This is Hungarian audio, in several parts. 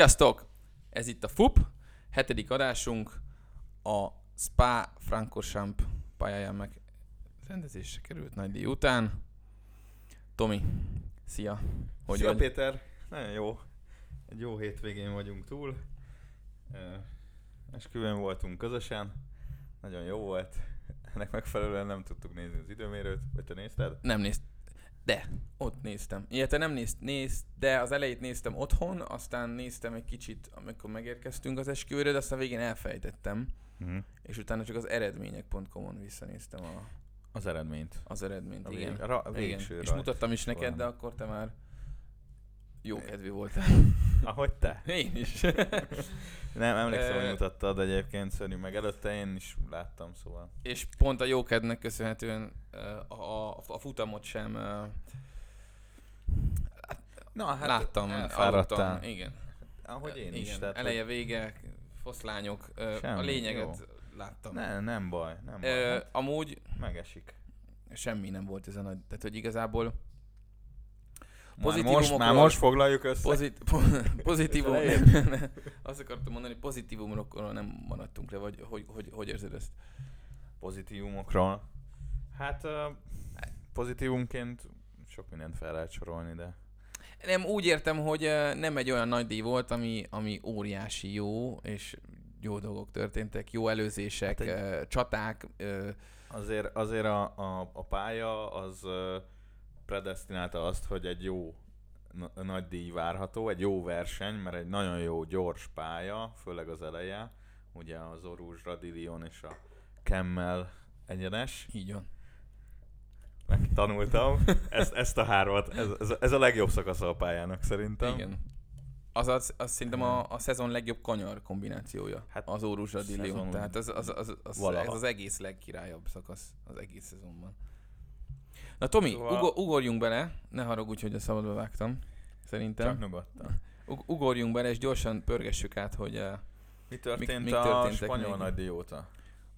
Sziasztok! Ez itt a FUP, hetedik adásunk a Spa Francorchamps pályáján meg rendezésre került nagy díj után. Tomi, szia! Hogy Szia vagy? Péter! Nagyon jó. Egy jó hétvégén vagyunk túl. Esküvőn voltunk közösen. Nagyon jó volt. Ennek megfelelően nem tudtuk nézni az időmérőt. Vagy te nézted? Nem néztem. De, ott néztem. Ilyet nem nézt, néz, de az elejét néztem otthon, aztán néztem egy kicsit, amikor megérkeztünk az esküvőre, de aztán végén elfejtettem. Uh-huh. És utána csak az eredmények.com-on visszanéztem a... Az eredményt. Az eredményt, a igen. Ra- a igen. És mutattam is neked, de akkor te már jó kedvű voltál. Ahogy te? Én is. Nem, emlékszem, hogy mutattad egyébként szörnyű, meg előtte én is láttam, szóval. És pont a jókednek köszönhetően a, a, a futamot sem Na, hát láttam, elfáradtál. Igen. Ahogy én igen. is. Tehát, Eleje, vége, foszlányok, Semmi, a lényeget jó. láttam. Ne, nem baj, nem baj. Hát amúgy... Megesik. Semmi nem volt ez a tehát hogy igazából Pozitívumokról, már most, már most foglaljuk össze. Pozit, pozitívum, azt akartam mondani, pozitívumokról nem maradtunk le, vagy hogy, hogy, hogy érzed ezt? Pozitívumokról? Hát pozitívumként sok mindent fel lehet sorolni, de... Nem, úgy értem, hogy nem egy olyan nagy díj volt, ami, ami óriási jó, és jó dolgok történtek, jó előzések, hát egy... csaták. Azért, azért a, a, a pálya az predestinálta azt, hogy egy jó nagy díj várható, egy jó verseny, mert egy nagyon jó gyors pálya, főleg az eleje, ugye az Orús, Radilion és a Kemmel egyenes. Így van. Megtanultam ezt, ezt a hármat, ez, ez, ez a legjobb szakasza a pályának szerintem. Igen. Az, az, az szerintem a, a szezon legjobb kanyar kombinációja. Hát az Órus Radilion. Tehát az, az, az, az, az, ez az egész legkirályabb szakasz az egész szezonban. Na Tomi, szóval... ugor, ugorjunk bele, ne haragudj, hogy a szabadba vágtam, szerintem. Csak nyugodtan. Ug- ugorjunk bele, és gyorsan pörgessük át, hogy uh, mi történt mi, a spanyol nagydíj óta?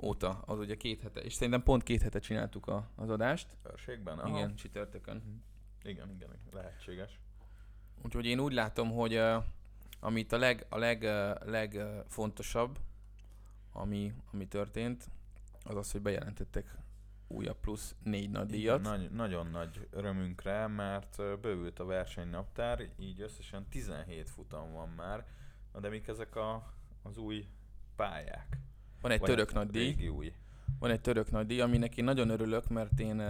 Óta, az ugye két hete, és szerintem pont két hete csináltuk a, az adást. Őrségben? Aha. Igen, csütörtökön. Uh-huh. Igen, igen, lehetséges. Úgyhogy én úgy látom, hogy uh, amit a leg, a leg, uh, legfontosabb, ami, ami történt, az az, hogy bejelentettek újabb plusz négy nagy díjat. Igen, nagy, nagyon nagy örömünkre, mert bővült a versenynaptár, így összesen 17 futam van már. Na de mik ezek a, az új pályák? Van egy Vagy török nagy díj. Új. Van egy török nagy díj, aminek én nagyon örülök, mert én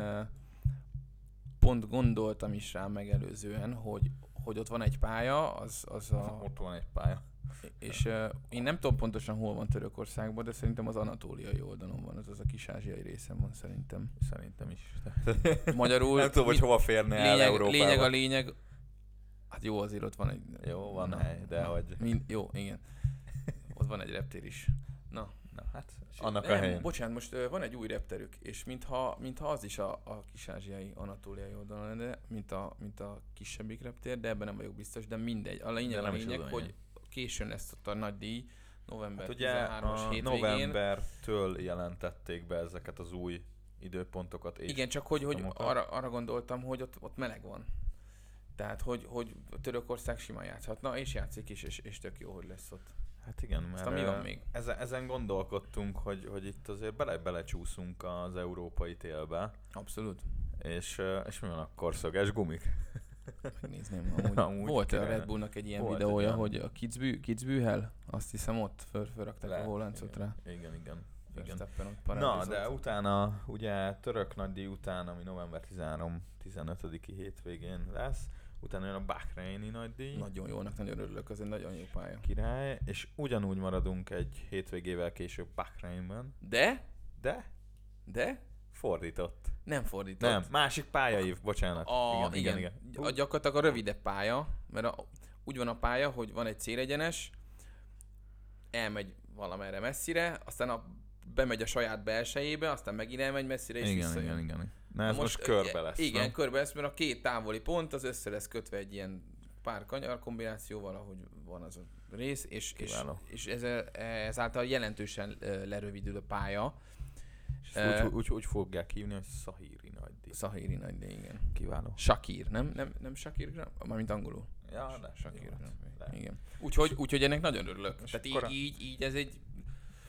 pont gondoltam is rá megelőzően, hogy, hogy ott van egy pálya, az, az a... Ott van egy pálya. És uh, én nem tudom pontosan hol van Törökországban, de szerintem az anatóliai oldalon van, az az a kis-ázsiai részen van szerintem. Szerintem is. Magyarul... nem tudom, hogy hova férne lényeg, el Európába. Lényeg a lényeg, hát jó, azért ott van egy... Jó, van na, hely, de na, hogy... Mind, jó, igen. Ott van egy reptér is. Na, Na, hát annak nem, a helyén. Bocsánat, most uh, van egy új repterük, és mintha, mintha az is a, a kis-ázsiai anatóliai oldalon lenne, mint a, mint a kisebbik reptér, de ebben nem vagyok biztos, de mindegy. A lényeg, a lényeg hogy későn lesz ott a nagy díj, november hát ugye 13-as hétvégén. novembertől jelentették be ezeket az új időpontokat. És Igen, csak hogy, hogy arra, arra, gondoltam, hogy ott, ott meleg van. Tehát, hogy, hogy Törökország simán játszhatna, és játszik is, és, és tök jó, hogy lesz ott. Hát igen, mert Aztán mi van még? Ezen, ezen gondolkodtunk, hogy, hogy itt azért bele, belecsúszunk az európai télbe. Abszolút. És, és mi van akkor? Szöges gumik? Megnézném. Amúgy, Amúgy volt a Red Bullnak egy ilyen volt videója, egy hogy a Kitzbü, Kitzbühel, azt hiszem ott föl, fölrakták Le, a holláncot rá. Igen, igen. igen. Na, de utána, ugye török nagydíj után, ami november 13-15-i hétvégén lesz, utána jön a Bahreini nagydíj. Nagyon jónak, nagyon örülök, az egy nagyon jó pálya. Király, és ugyanúgy maradunk egy hétvégével később Bahreinben. De? De? De? Fordított. Nem fordított. Nem, másik pályaív, bocsánat. A, igen, igen, igen. igen. A, gyakorlatilag a rövidebb pálya, mert a, úgy van a pálya, hogy van egy célegyenes, elmegy valamerre messzire, aztán a, bemegy a saját belsejébe, aztán megint elmegy messzire, és igen, visszajön. Igen, igen, Na ez most, most körbe lesz. Igen, nem? körbe lesz, mert a két távoli pont az össze lesz kötve egy ilyen pár kanyar kombinációval, ahogy van az a rész, és, és, és ezzel, ezáltal jelentősen lerövidül a pálya. És uh, úgy, úgy, úgy fogják hívni, hogy Szahíri nagy díj. Szahíri nagy díj, igen. Kiváló. Shakir, nem? Nem, nem Shakir, mármint angolul. Ja, de Shakir. Igen. Úgyhogy, úgyhogy ennek nagyon örülök. És Tehát így, így, így, ez egy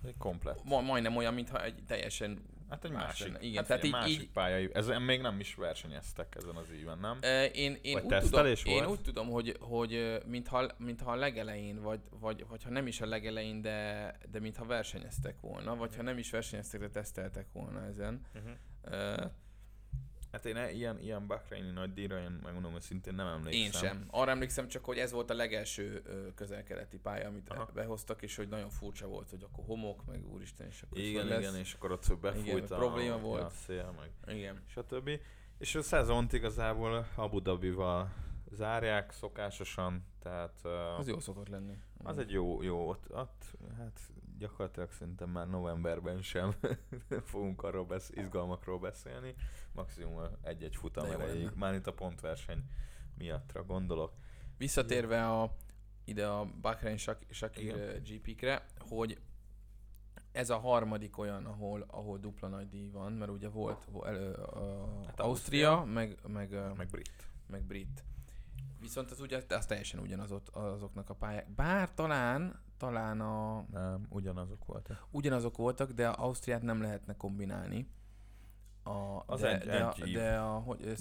egy komplet. Ma, majdnem olyan, mintha egy teljesen Hát egy másik, másik. Igen, hát tehát így, másik így, pálya. Ezen még nem is versenyeztek ezen az íven, nem? Én, én, úgy tudom, volt? én úgy tudom, hogy, hogy mintha, mintha a legelején, vagy, vagy, vagy ha nem is a legelején, de, de mintha versenyeztek volna, vagy ha nem is versenyeztek, de teszteltek volna ezen. Uh-huh. Uh, Hát én ilyen, ilyen Bahreini nagy díjra, én megmondom, hogy szintén nem emlékszem. Én sem. Arra emlékszem csak, hogy ez volt a legelső közel-keleti pálya, amit Aha. behoztak, és hogy nagyon furcsa volt, hogy akkor homok, meg úristen, és akkor Igen, igen, lesz. és akkor ott befújt igen, a, probléma volt. a szél, meg igen. stb. És a szezont igazából Abu Dhabival zárják szokásosan, tehát... Az jó szokott lenni. Az egy jó, jó ott, ott hát gyakorlatilag szerintem már novemberben sem fogunk arról besz- izgalmakról beszélni. Maximum egy-egy futam erejéig. Már itt a pontverseny miattra gondolok. Visszatérve a, ide a Bahrain Shakir GP-kre, hogy ez a harmadik olyan, ahol, ahol dupla nagy díj van, mert ugye volt elő, a, hát Ausztria, Ausztria, meg, meg, meg brit. Meg brit. Viszont az ugye, az teljesen ugyanaz ott, azoknak a pályák. Bár talán, talán a... Nem, ugyanazok voltak. Ugyanazok voltak, de Ausztriát nem lehetne kombinálni. A, az de, egy, de, egy a, de a, hogy,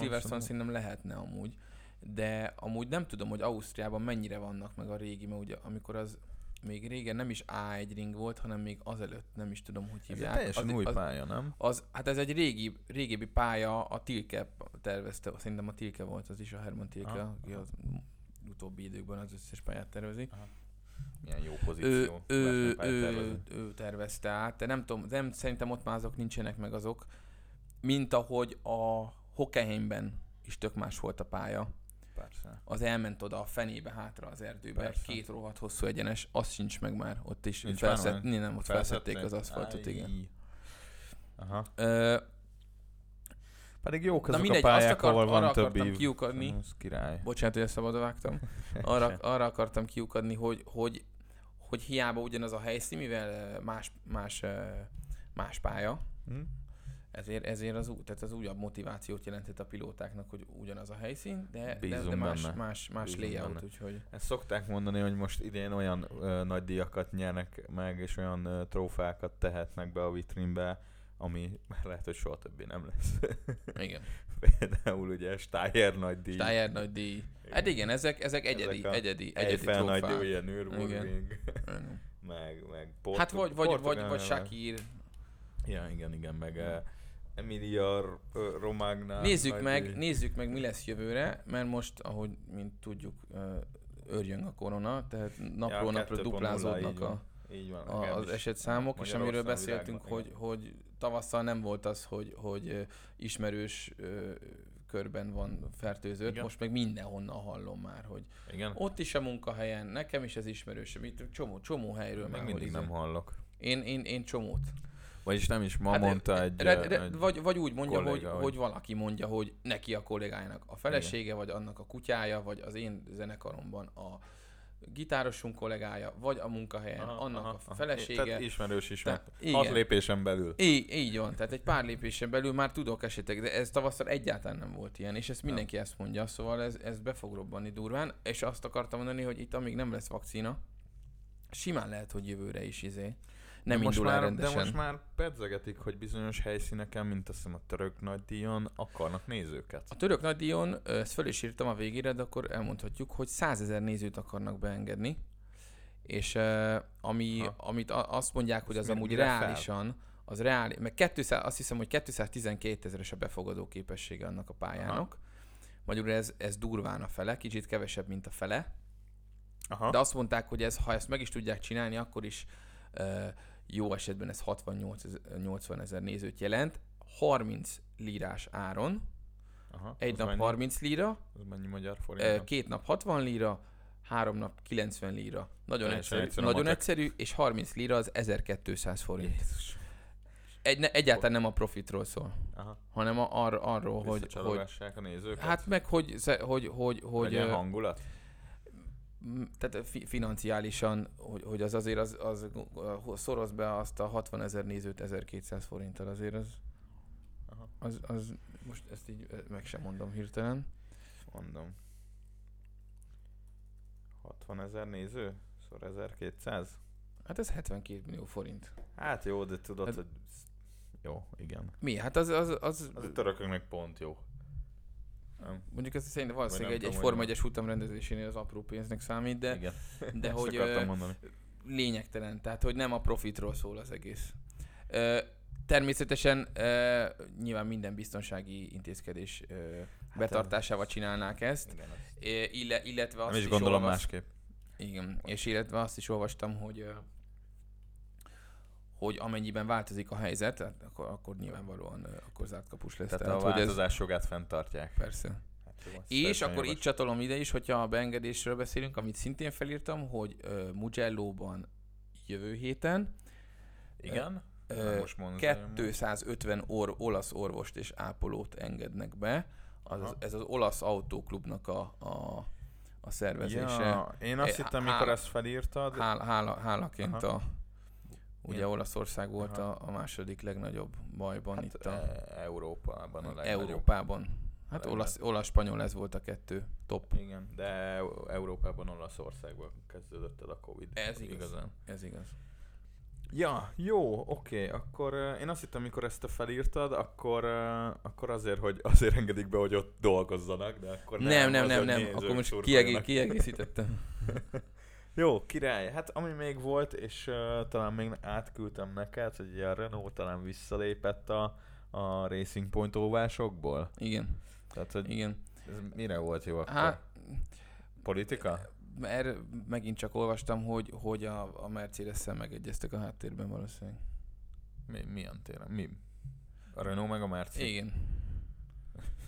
Silverstone szerintem lehetne amúgy. De amúgy nem tudom, hogy Ausztriában mennyire vannak meg a régi, mert ugye amikor az még régen nem is A1 ring volt, hanem még azelőtt nem is tudom, hogy hívják. Ez teljesen az, új az, pálya, nem? Az, hát ez egy régi, régebbi pálya, a Tilke tervezte, szerintem a Tilke volt az is, a Herman Tilke, Aha. aki az utóbbi időkben az összes pályát tervezi. Aha. Milyen jó pozíció. Ő, ő, ő, ő, tervezte át, de nem tudom, nem, szerintem ott már azok nincsenek meg azok, mint ahogy a Hockenheimben is tök más volt a pálya. Persze. Az elment oda a fenébe, hátra az erdőbe, Persze. két rohadt hosszú egyenes, az sincs meg már, ott is Nincs felszett, már, nem, ott felszették az aszfaltot, igen. Aha. Ö, pedig jók azok mindegy, a pályák, akart, ahol van több év. kiukadni. Ez király. Bocsánat, hogy ezt szabadba vágtam. Arra, arra akartam kiukadni, hogy, hogy, hogy hiába ugyanaz a helyszín, mivel más, más, más pálya, hmm ezért, ezért az, tehát az újabb motivációt jelentett a pilótáknak, hogy ugyanaz a helyszín, de, de, de más, benne. más, más Bízunk layout, benne. úgyhogy... Ezt szokták mondani, hogy most idén olyan ö, nagy díjakat nyernek meg, és olyan ö, trófákat tehetnek be a vitrínbe, ami lehet, hogy soha többé nem lesz. Igen. Például ugye Steyer nagy díj. Steyer nagy díj. Hát igen, ezek, ezek egyedi, ezek egyedi, egyedi trófák. nagy díj, ugye Nürburgring. meg, meg Port- Hát vagy, vagy, vagy, vagy Shakir. Ja, igen, igen, meg ja. Emilia Romagnál. Nézzük meg, egy... nézzük meg, mi lesz jövőre, mert most, ahogy mint tudjuk, örjön a korona, tehát napról ja, napra duplázódnak a, így van, a, az esetszámok, és amiről beszéltünk, hogy, hogy tavasszal nem volt az, hogy, hogy ismerős körben van fertőzött, Igen. most meg mindenhonnan hallom már, hogy Igen. ott is a munkahelyen, nekem is ez ismerős, csomó, csomó helyről meg már. mindig nem izé- hallok. Én, én, én csomót. Vagyis nem is ma hát, mondta egy, re, re, egy vagy, vagy úgy mondja, kolléga, hogy, hogy valaki mondja, hogy neki a kollégájának a felesége, Igen. vagy annak a kutyája, vagy az én zenekaromban a gitárosunk kollégája, vagy a munkahelyen aha, annak aha, a felesége. Tehát ismerős is, tehát, hat lépésen belül. Így, így van, tehát egy pár lépésen belül már tudok esetek, de ez tavasszal egyáltalán nem volt ilyen, és ezt mindenki ja. ezt mondja, szóval ez, ez be fog robbanni durván, és azt akartam mondani, hogy itt amíg nem lesz vakcina, simán lehet, hogy jövőre is izé nem de indul most el rendesen. De most már pedzegetik, hogy bizonyos helyszíneken, mint azt hiszem a török nagydíjon, akarnak nézőket. A török nagydíjon, ezt föl is írtam a végére, de akkor elmondhatjuk, hogy százezer nézőt akarnak beengedni, és ami, amit azt mondják, hogy az amúgy reálisan, fel? az reális, meg 200, azt hiszem, hogy 212 ezeres a befogadó képessége annak a pályának. Aha. Magyarul ez, ez durván a fele, kicsit kevesebb, mint a fele. Aha. De azt mondták, hogy ez, ha ezt meg is tudják csinálni, akkor is uh, jó esetben ez 68-80 ezer nézőt jelent, 30 lírás áron, Aha, egy nap mennyi? 30 lira, mennyi magyar forint? Két nap 60 lira, három nap 90 lira. Nagyon, egyszerű, egyszerű, nagyon egyszerű, és 30 lira az 1200 forint. Jézus. Egy, ne, egyáltalán nem a profitról szól, Aha. hanem a, ar, arról, hogy, hogy... a nézőket? Hát meg, hogy... hogy, hogy, hogy Legyen hangulat? Tehát fi, financiálisan, hogy, hogy az azért az, az szoroz be azt a 60 ezer nézőt 1200 forinttal azért az... Az, az most ezt így meg sem mondom hirtelen. Mondom. 60 ezer néző? Szóval 1200? Hát ez 72 millió forint. Hát jó, de tudod, hát, hogy... Jó, igen. Mi? Hát az... Az, az, az a törököknek pont jó. Nem. Mondjuk ez szerintem valószínűleg egy, egy Forma 1-es futam rendezésénél az apró pénznek számít, de, Igen. de hogy ö, lényegtelen, tehát hogy nem a profitról szól az egész. Ö, természetesen ö, nyilván minden biztonsági intézkedés ö, hát betartásával csinálnák ezt, igen, ille, illetve azt nem is, is gondolom olvas... másképp. Igen, és illetve azt is olvastam, hogy hogy amennyiben változik a helyzet, akkor, akkor nyilvánvalóan akkor zárt kapus lesz. Tehát, tehát a változás ez... jogát fenntartják. Persze. Hát, és akkor itt csatolom ide is, hogyha a beengedésről beszélünk, amit szintén felírtam, hogy uh, Mugello-ban jövő héten igen. Uh, most 250 or, olasz orvost és ápolót engednek be. Az, ez az olasz autóklubnak a, a, a szervezése. Ja, én azt hittem, mikor ezt felírtad. Hála, hála, hálaként Aha. a Ugye Igen. Olaszország volt a, a második legnagyobb bajban hát itt a... E- Európában a legnagyobb. Európában. Hát olasz, olasz, spanyol ez volt a kettő top. Igen, de Európában, Olaszországban kezdődött el a Covid. Ez igaz. Igazán. Ez igaz. Ja, jó, oké, okay. akkor uh, én azt hittem, amikor ezt te felírtad, akkor, uh, akkor azért, hogy azért engedik be, hogy ott dolgozzanak, de akkor nem. Nem, nem, nem, nem. akkor most kiegé- kiegészítettem. Jó, király. Hát ami még volt, és uh, talán még átküldtem neked, hogy a Renault talán visszalépett a, a Racing Point óvásokból. Igen. Tehát, hogy Igen. Ez mire volt jó akkor? Hát, Politika? Mert megint csak olvastam, hogy, hogy a, a Mercedes-szel megegyeztek a háttérben valószínűleg. Mi, milyen téren? Mi? A Renault meg a Mercedes? Igen.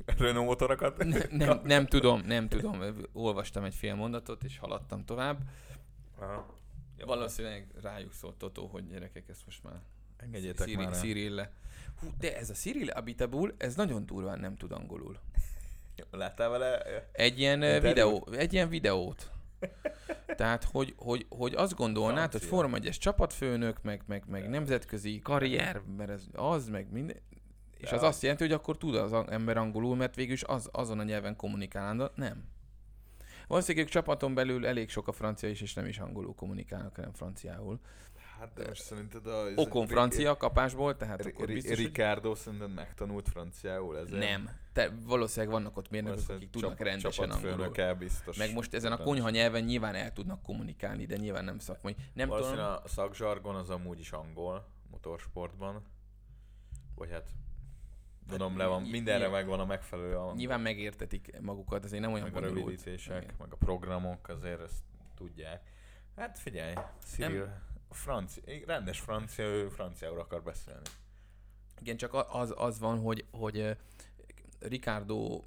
Renault motorokat? Ne, nem, nem tudom, nem tudom. Olvastam egy fél mondatot, és haladtam tovább. Aha. Ja, Valószínűleg rájuk szólt Totó, hogy gyerekek, ezt most már Engedjétek Cyril, már Cyrille. Hú, de ez a Cyril Abitabul, ez nagyon durván nem tud angolul. Láttál vele? Egy ilyen, videó, egy ilyen videót. Tehát, hogy, hogy, hogy azt gondolnád, Francia. hogy Forma 1 csapatfőnök, meg, meg, meg nemzetközi karrier, mert ez az, meg minden, és az azt jelenti, hogy akkor tud az ember angolul, mert végülis az, azon a nyelven kommunikálna. Nem. Valószínűleg csapaton belül elég sok a francia is, és nem is angolul kommunikálnak, hanem franciául. Hát de most szerinted a... Okon francia kapásból, tehát akkor biztos, Ricardo szerinted megtanult franciául ezért? Nem. Te, valószínűleg vannak ott mérnökök, akik tudnak rendesen angolul. biztos. Meg most ezen a konyha nyelven nyilván el tudnak kommunikálni, de nyilván nem szakmai. Nem tudom... a szakzsargon az amúgy is angol motorsportban. Vagy hát Tudom, le van, mindenre nyilván, megvan a megfelelő. A, nyilván megértetik magukat, azért nem olyan Meg a rövidítések, igen. meg a programok, azért ezt tudják. Hát figyelj, Cyril, nem. francia, rendes francia, ő franciául akar beszélni. Igen, csak az, az van, hogy, hogy Ricardo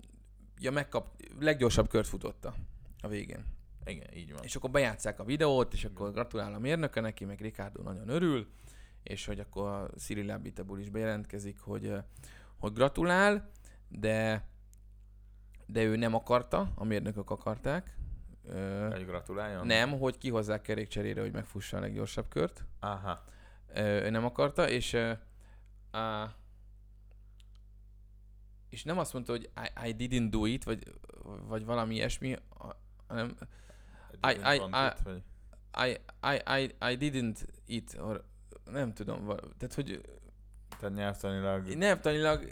ja, megkap, leggyorsabb kört futotta a végén. Igen, így van. És akkor bejátszák a videót, és akkor gratulál a mérnöke neki, meg Ricardo nagyon örül, és hogy akkor a Cyril Abitebul is bejelentkezik, hogy hogy gratulál, de de ő nem akarta, a mérnökök akarták. Hogy gratuláljon? Nem, hogy kihozzák kerékcserére, hogy megfussa a leggyorsabb kört. Aha. Ő nem akarta, és uh, és nem azt mondta, hogy I, I didn't do it, vagy, vagy valami ilyesmi, hanem I, I, I, I, I, I, I didn't eat, or nem tudom, tehát hogy tehát nyelvtanilag... Nyelvtanilag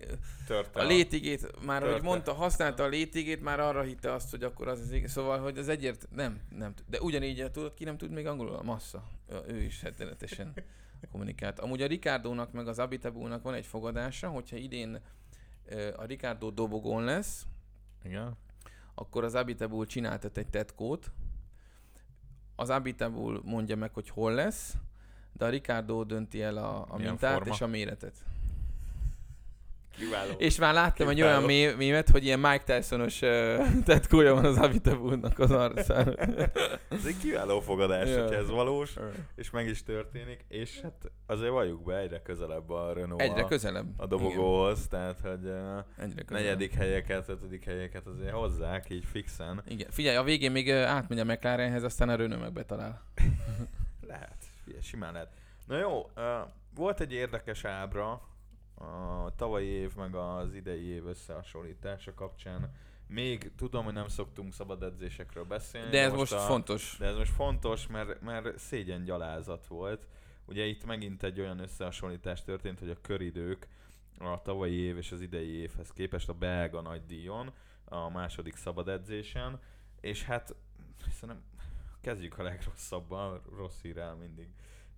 a létigét, már törte. hogy mondta, használta a létigét, már arra hitte azt, hogy akkor az az. Szóval, hogy az egyért nem, nem De ugyanígy tudod, ki nem tud még angolul? A massza. Ő is rettenetesen kommunikált. Amúgy a Ricardónak meg az Abitabúnak van egy fogadása, hogyha idén a Ricardo dobogón lesz, Igen. akkor az Abitabul csináltat egy tetkót, az Abitabul mondja meg, hogy hol lesz, de a Ricardo dönti el a, a mintát forma? és a méretet. Kiváló. És már láttam Kiváló. egy olyan mémet, hogy ilyen Mike Tyson-os uh, tetkója van az Avitabúnak az arcán. ez egy kiváló fogadás, yeah. hogy ez valós, és meg is történik, és hát azért valljuk be, egyre közelebb a Renault egyre a, közelebb. a dobogóhoz, Igen. tehát hogy uh, egyre negyedik helyeket, ötödik helyeket azért hozzák, így fixen. Igen, figyelj, a végén még átmegy a McLarenhez, aztán a Renault meg betalál. Lehet, figyelj, simán lehet. Na jó, volt egy érdekes ábra, a tavalyi év meg az idei év összehasonlítása kapcsán még tudom, hogy nem szoktunk szabad edzésekről beszélni. De ez most, most a, fontos. De ez most fontos, mert, mert szégyen gyalázat volt. Ugye itt megint egy olyan összehasonlítás történt, hogy a köridők a tavalyi év és az idei évhez képest a belga nagy díjon, a második szabad edzésen, és hát szerintem kezdjük a legrosszabban, rossz hírrel mindig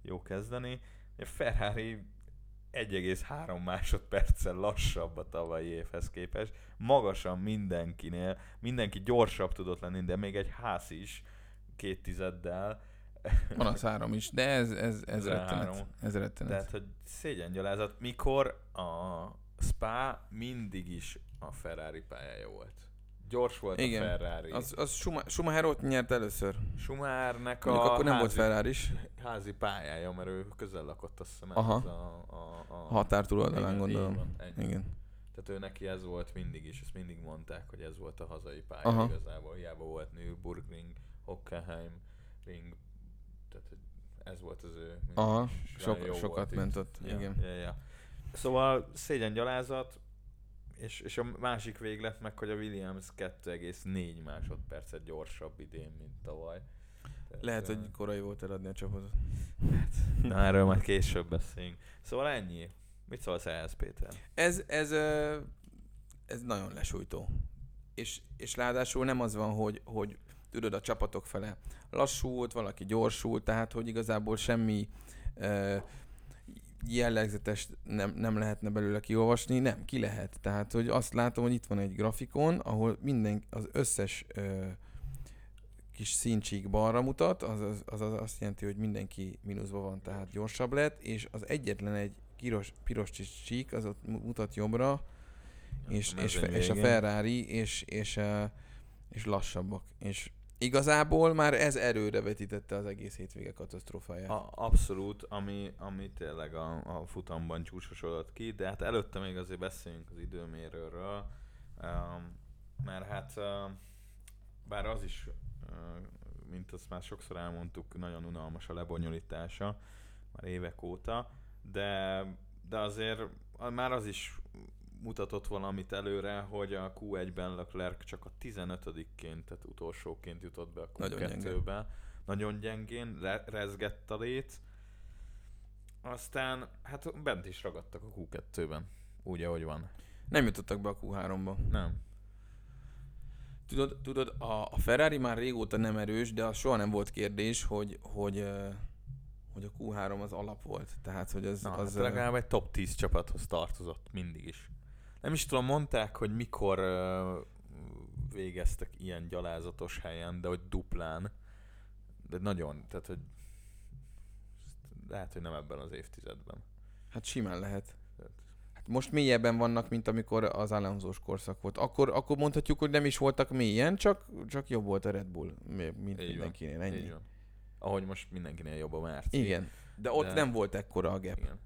jó kezdeni. A Ferrari 1,3 másodperccel lassabb a tavalyi évhez képest. Magasan mindenkinél, mindenki gyorsabb tudott lenni, de még egy ház is két tizeddel. Van az három is, de ez, ez, ez, rettenet. Ez rettenet. Tehát, hogy szégyengyalázat, mikor a Spa mindig is a Ferrari pályája volt gyors volt Igen. a Ferrari. Az, az Schumacher ott nyert először. Schumachernek a akkor nem házi, volt Ferrari is. házi pályája, mert ő közel lakott azt hiszem. Aha. Ez a, a, a... Határ túloldalán gondolom. Van, Igen. Tehát ő neki ez volt mindig is, ezt mindig mondták, hogy ez volt a hazai pálya Aha. igazából. Hiába volt Nürburgring, Hockenheim ring, tehát ez volt az ő. Aha, Sok, sokat ment ott. Ja, igen. Ja, ja. Szóval szégyen gyalázat, és, és a másik véglet meg, hogy a Williams 2,4 másodpercet gyorsabb idén, mint tavaly. Tehát, Lehet, hogy korai volt eladni a csapatot. Hát, na erről majd később beszélünk. Szóval ennyi. Mit szólsz ehhez, Péter? Ez, ez, ez nagyon lesújtó. És, és ráadásul nem az van, hogy, hogy tudod, a csapatok fele lassult, valaki gyorsult, tehát hogy igazából semmi jellegzetes nem, nem lehetne belőle kiolvasni, nem, ki lehet. Tehát, hogy azt látom, hogy itt van egy grafikon, ahol minden, az összes ö, kis színcsík balra mutat, az, az, az, az azt jelenti, hogy mindenki mínuszban van, tehát gyorsabb lett, és az egyetlen egy piros, piros csík, az ott mutat jobbra, és, és, és a Ferrari, és, és, és, és lassabbak. És Igazából már ez erőre vetítette az egész hétvége katasztrófáját. A, abszolút, ami, ami tényleg a, a futamban csúcsosodott ki, de hát előtte még azért beszéljünk az időmérőről, um, mert hát uh, bár az is, uh, mint azt már sokszor elmondtuk, nagyon unalmas a lebonyolítása, már évek óta, de, de azért már az is mutatott valamit előre, hogy a Q1-ben Leclerc csak a 15-ként, tehát utolsóként jutott be a Q2-be. Nagyon gyengén, re- rezgett a lét. Aztán, hát bent is ragadtak a Q2-ben, úgy ahogy van. Nem jutottak be a Q3-ba. Nem. Tudod, tudod a, a Ferrari már régóta nem erős, de az soha nem volt kérdés, hogy, hogy, hogy a Q3 az alap volt. Tehát, hogy az... Na, az hát legalább egy top 10 csapathoz tartozott mindig is nem is tudom, mondták, hogy mikor végeztek ilyen gyalázatos helyen, de hogy duplán. De nagyon, tehát hogy lehet, hogy nem ebben az évtizedben. Hát simán lehet. Hát most mélyebben vannak, mint amikor az államzós korszak volt. Akkor, akkor mondhatjuk, hogy nem is voltak mélyen, csak, csak jobb volt a Red Bull, mint így mindenkinél. Van. Ennyi. Így van. Ahogy most mindenkinél jobb a Merci. Igen, de ott de... nem volt ekkora a gap. Igen.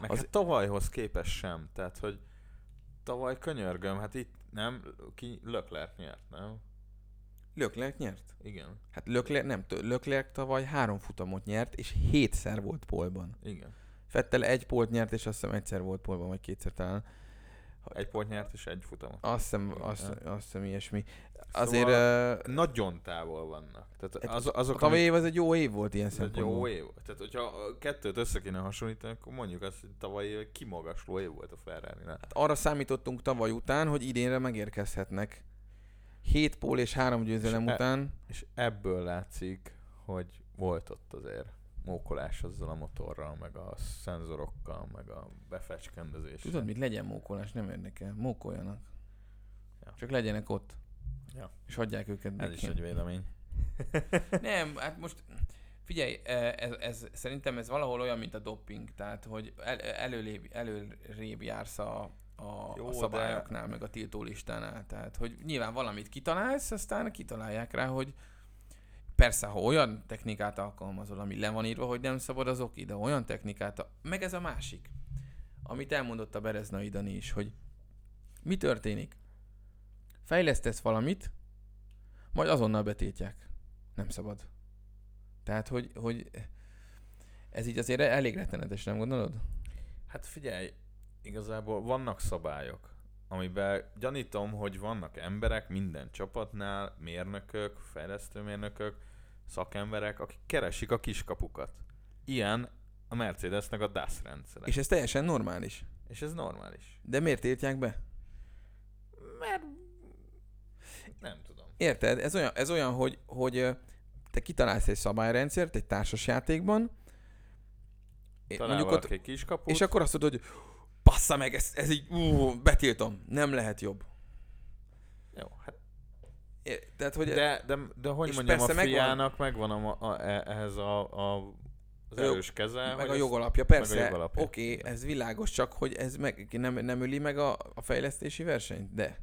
Meg az... hát tavalyhoz képest sem. Tehát, hogy tavaly könyörgöm, hát itt nem, ki Löklerk nyert, nem? Löklerk nyert? Igen. Hát Löklerk, nem, Löklerk tavaly három futamot nyert, és hétszer volt polban. Igen. Fettel egy polt nyert, és azt hiszem egyszer volt polban, vagy kétszer talán. Egy pont nyert, és egy futamot. Azt hiszem, azt, azt hiszem ilyesmi. Azért... Szóval uh, nagyon távol vannak. Tehát az, azok, a tavalyi év az egy jó év volt ilyen szempontból. Egy jó év. Tehát, hogyha a kettőt össze kéne hasonlítani, akkor mondjuk azt, hogy tavalyi kimagasló év volt a ferrari hát arra számítottunk tavaly után, hogy idénre megérkezhetnek. Hét pól és három győzelem és e- után. E- és ebből látszik, hogy volt ott azért mókolás azzal a motorral, meg a szenzorokkal, meg a befecskendezéssel. Tudod, mit legyen mókolás, nem érdekel. Mókoljanak. Ja. Csak legyenek ott. Ja. És hagyják őket. Ez is egy vélemény. nem, hát most figyelj, e, ez, ez, szerintem ez valahol olyan, mint a doping, tehát hogy el, előrébb, előrébb jársz a, a, Jó, a szabályoknál, de... meg a tiltólistánál. Tehát, hogy nyilván valamit kitalálsz, aztán kitalálják rá, hogy persze, ha olyan technikát alkalmazol, ami le van írva, hogy nem szabad, az oké, de olyan technikát, meg ez a másik, amit elmondott a Bereznai Dani is, hogy mi történik? fejlesztesz valamit, majd azonnal betétják. Nem szabad. Tehát, hogy, hogy ez így azért elég rettenetes, nem gondolod? Hát figyelj, igazából vannak szabályok, amiben gyanítom, hogy vannak emberek minden csapatnál, mérnökök, fejlesztőmérnökök, szakemberek, akik keresik a kiskapukat. Ilyen a Mercedesnek a DAS rendszer. És ez teljesen normális. És ez normális. De miért tiltják be? Mert nem tudom. Érted? Ez olyan, ez olyan hogy, hogy te kitalálsz egy szabályrendszert egy társasjátékban, mondjuk ott, egy kiskaput. és akkor azt mondod, hogy bassza meg, ez, ez így, ú, betiltom, nem lehet jobb. Jó, hát tehát, hogy de, de, de hogy mondjam, a fiának megvan, megvan a, a, ehhez a, a az erős keze. Meg a jogalapja, persze. Oké, okay, ez világos, csak hogy ez meg, nem, nem öli meg a, a fejlesztési versenyt, de...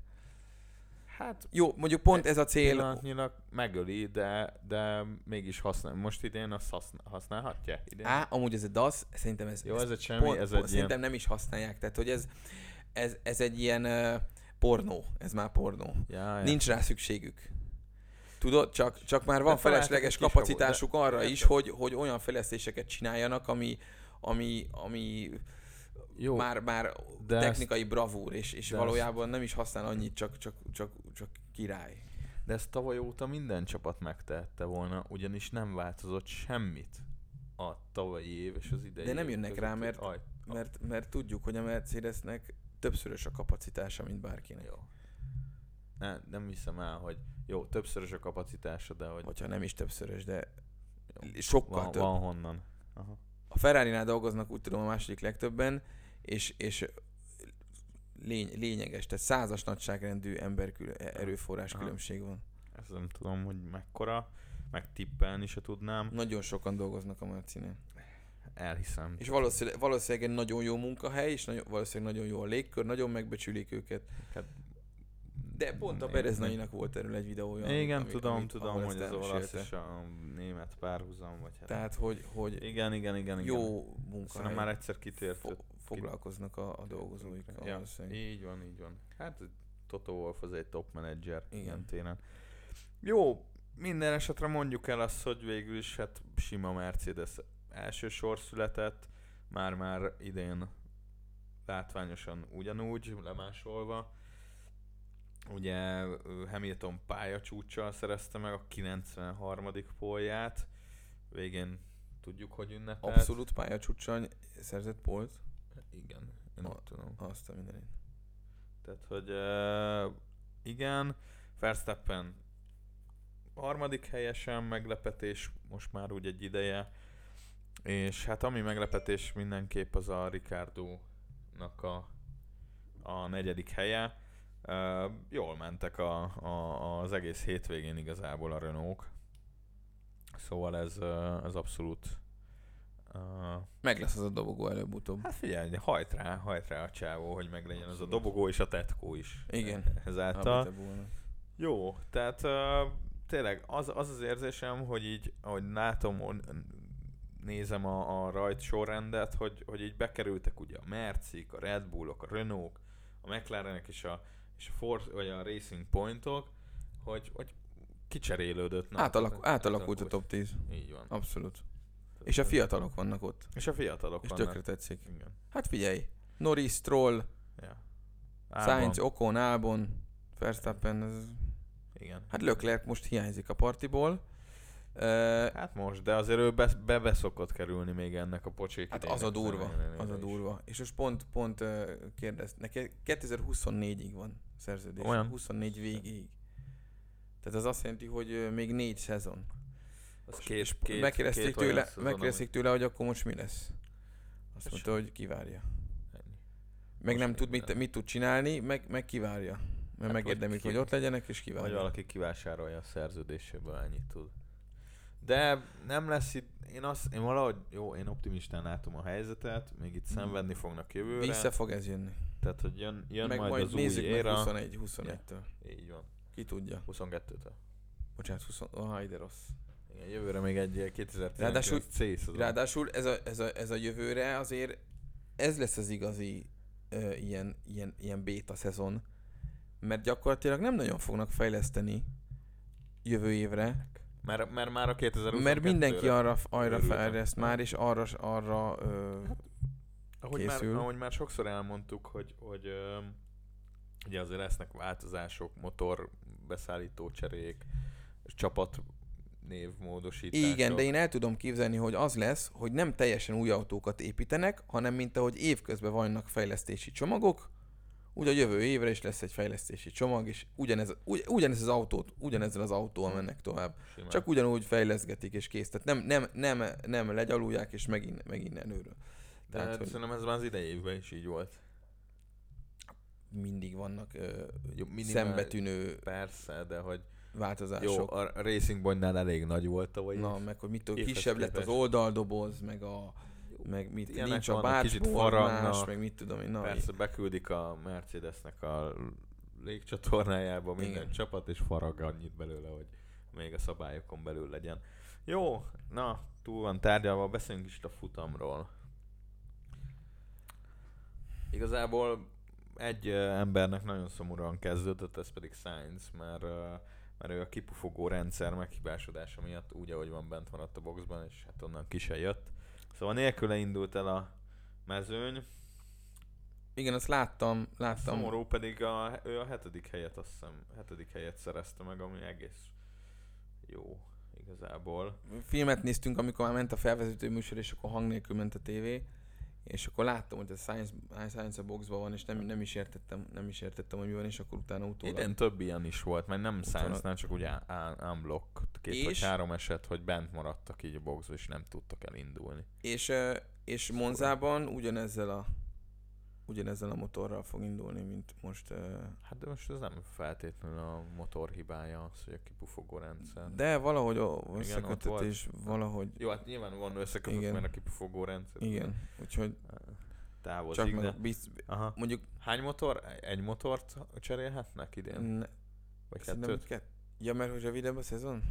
Hát, jó, mondjuk pont ez a cél. Pillanatnyilag megöli, de, de mégis használ. Most idén azt használhatja? Idén? Á, amúgy ez a DAS, szerintem ez, jó, ez, ez, semmi, pont, ez egy szerintem ilyen... nem is használják. Tehát, hogy ez, ez, ez egy ilyen uh, pornó. Ez már pornó. Ja, Nincs rá szükségük. Tudod, csak, csak már van felesleges kapacitásuk de... arra is, hogy, hogy olyan fejlesztéseket csináljanak, ami, ami, ami jó, már, már de technikai ezt, bravúr, és, és valójában ezt, nem is használ annyit, csak, csak, csak, csak király. De ezt tavaly óta minden csapat megtehette volna, ugyanis nem változott semmit a tavalyi év és az idei De nem jönnek rá, mert, aj, mert, mert tudjuk, hogy a Mercedesnek többszörös a kapacitása, mint bárkinek. Jó. Ne, nem hiszem el, hogy jó, többszörös a kapacitása, de hogy... Hogyha nem is többszörös, de jó, sokkal van, több. Van honnan. Aha. A Ferrari-nál dolgoznak úgy tudom a második legtöbben, és, és lény, lényeges, tehát százas nagyságrendű ember kül- e- erőforrás Aha. különbség van. Ezt nem tudom, hogy mekkora, meg tippelni se tudnám. Nagyon sokan dolgoznak a Mercinél. Elhiszem. És valószínűleg, valószínűleg egy nagyon jó munkahely, és nagyon, valószínűleg nagyon jó a légkör, nagyon megbecsülik őket. Hát de pont a Bereznainak volt erről egy videója. Igen, ami, tudom, ami, tudom, hogy az olasz és a német párhuzam. Vagy hát Tehát, hogy, hogy igen, igen, igen, jó igen. munkahely. Szerintem már egyszer kitért. Fo- foglalkoznak a, a dolgozóik. Ja, így van, így van. Hát Toto Wolff az egy top menedzser ilyen téren. Jó, minden esetre mondjuk el azt, hogy végül is hát sima Mercedes első sor született, már-már idén látványosan ugyanúgy lemásolva Ugye Hamilton pályacsúccsal szerezte meg a 93. polját. Végén tudjuk, hogy ünnepelt. Abszolút pályacsúccsal szerzett polt? Igen, én a, tudom. Azt a mindenit. Tehát, hogy uh, igen, Verstappen harmadik helyesen meglepetés, most már úgy egy ideje. És hát ami meglepetés mindenképp az a Ricardo-nak a, a negyedik helye Uh, jól mentek a, a, az egész hétvégén igazából a renault Szóval ez, ez abszolút... Uh, meg lesz az a dobogó előbb-utóbb. Hát figyelj, hajt rá, hajt rá a csávó, hogy meglegyen az a dobogó és a tetkó is. Igen. Ezáltal. Jó, tehát uh, tényleg az, az az érzésem, hogy így, ahogy látom, nézem a, a rajt sorrendet, hogy, hogy így bekerültek ugye a Mercik, a Red Bullok, a Renault, a McLarenek és a, és a, Force, vagy a Racing Pointok, hogy, hogy kicserélődött. Na, Átalak, átalakult a top 10. Így van. Abszolút. Tehát és a fiatalok vannak ott. És a fiatalok és vannak. És tökre tetszik. Igen. Hát figyelj, Norris, Troll, ja. Sainz, Ocon, Albon, Verstappen, ez... Igen. Hát Leclerc most hiányzik a partiból. Hát most, de azért ő be, be, be szokott kerülni még ennek a pocsék Hát az a durva, az a durva. És most pont, pont kérdez, neki 2024-ig van szerződés. Olyan? 24 végéig. Tehát az azt jelenti, hogy még négy szezon. Az két, két, megkérdezték, két tőle, szezon, megkérdezték tőle, hogy akkor most mi lesz. Azt mondta, hogy kivárja. Ennyi. Meg most nem tud, mit, mit tud csinálni, meg, meg kivárja. Mert hát megérdemlik, hogy ott legyenek, és kivárja. Vagy valaki kivásárolja a szerződéséből, ennyit tud. De nem lesz itt, én, azt, én valahogy, jó, én optimistán látom a helyzetet, még itt szenvedni fognak jövőre. Vissza fog ez jönni. Tehát, hogy jön, jön meg majd, majd az új éra. 21, 21-től. Ja, így van. Ki tudja. 22-től. Bocsánat, 20, oh, ide rossz. Igen, jövőre még egy 2019 ráadásul, C. Ráadásul ez a, ez, a, ez a jövőre azért ez lesz az igazi uh, ilyen, ilyen, ilyen béta szezon, mert gyakorlatilag nem nagyon fognak fejleszteni jövő évre. Mert, mert már a 2022 Mert mindenki arra, arra fejleszt már, és arra, arra ö, ahogy készül. Már, ahogy már sokszor elmondtuk, hogy, hogy ö, ugye azért lesznek változások, motor, beszállító cserék, csapat névmódosítások. Igen, de én el tudom képzelni, hogy az lesz, hogy nem teljesen új autókat építenek, hanem mint ahogy évközben vannak fejlesztési csomagok, úgy a jövő évre is lesz egy fejlesztési csomag, és ugyanez, ugy, ugyanez az autót, ugyanezzel az autóval mennek tovább. Simán. Csak ugyanúgy fejleszgetik és kész. Tehát nem, nem, nem, nem legyalulják, és megint, megint előről. De Tehát, hogy szerintem ez már az idejében is így volt. Mindig vannak ö, Jó, szembetűnő Persze, de hogy változások. Jó, a Racing Pointnál elég nagy volt tavaly. Na, meg hogy mitől kisebb lett az oldaldoboz, meg a meg mit, Ilyenek nincs a bárcsformás, meg mit tudom én. Na, Persze beküldik a Mercedesnek a légcsatornájába minden Igen. csapat, és farag annyit belőle, hogy még a szabályokon belül legyen. Jó, na, túl van tárgyalva, beszéljünk is a futamról. Igazából egy embernek nagyon szomorúan kezdődött, ez pedig Sainz, mert, mert ő a kipufogó rendszer meghibásodása miatt úgy, ahogy van bent maradt a boxban, és hát onnan ki se jött. Szóval nélküle indult el a mezőny. Igen, azt láttam, láttam. Szomorú pedig a, ő a hetedik helyet, azt hiszem, hetedik helyet szerezte meg, ami egész jó igazából. Filmet néztünk, amikor már ment a felvezető műsor, és akkor hang nélkül ment a tévé és akkor láttam, hogy a Science, Science a boxban van, és nem, nem, is értettem, nem is értettem, hogy mi van, és akkor utána utólag... Igen, több ilyen is volt, mert nem Science-nál, csak ugye unblock, két és, vagy három eset, hogy bent maradtak így a boxba, és nem tudtak elindulni. És, és Monzában ugyanezzel a ugyanezzel a motorral fog indulni, mint most... Hát de most ez nem feltétlenül a motor hibája, az, hogy a kipufogó rendszer. De valahogy összekötetés, valahogy... Jó, hát nyilván van összekötött, mert a kipufogó rendszer. Igen, úgyhogy... Távozik, Csak de... Biz... Aha. Mondjuk... Hány motor? Egy motort cserélhetnek idén? Ne... Vagy kettőt? Kett... Ja, mert hogy rövidebb a szezon?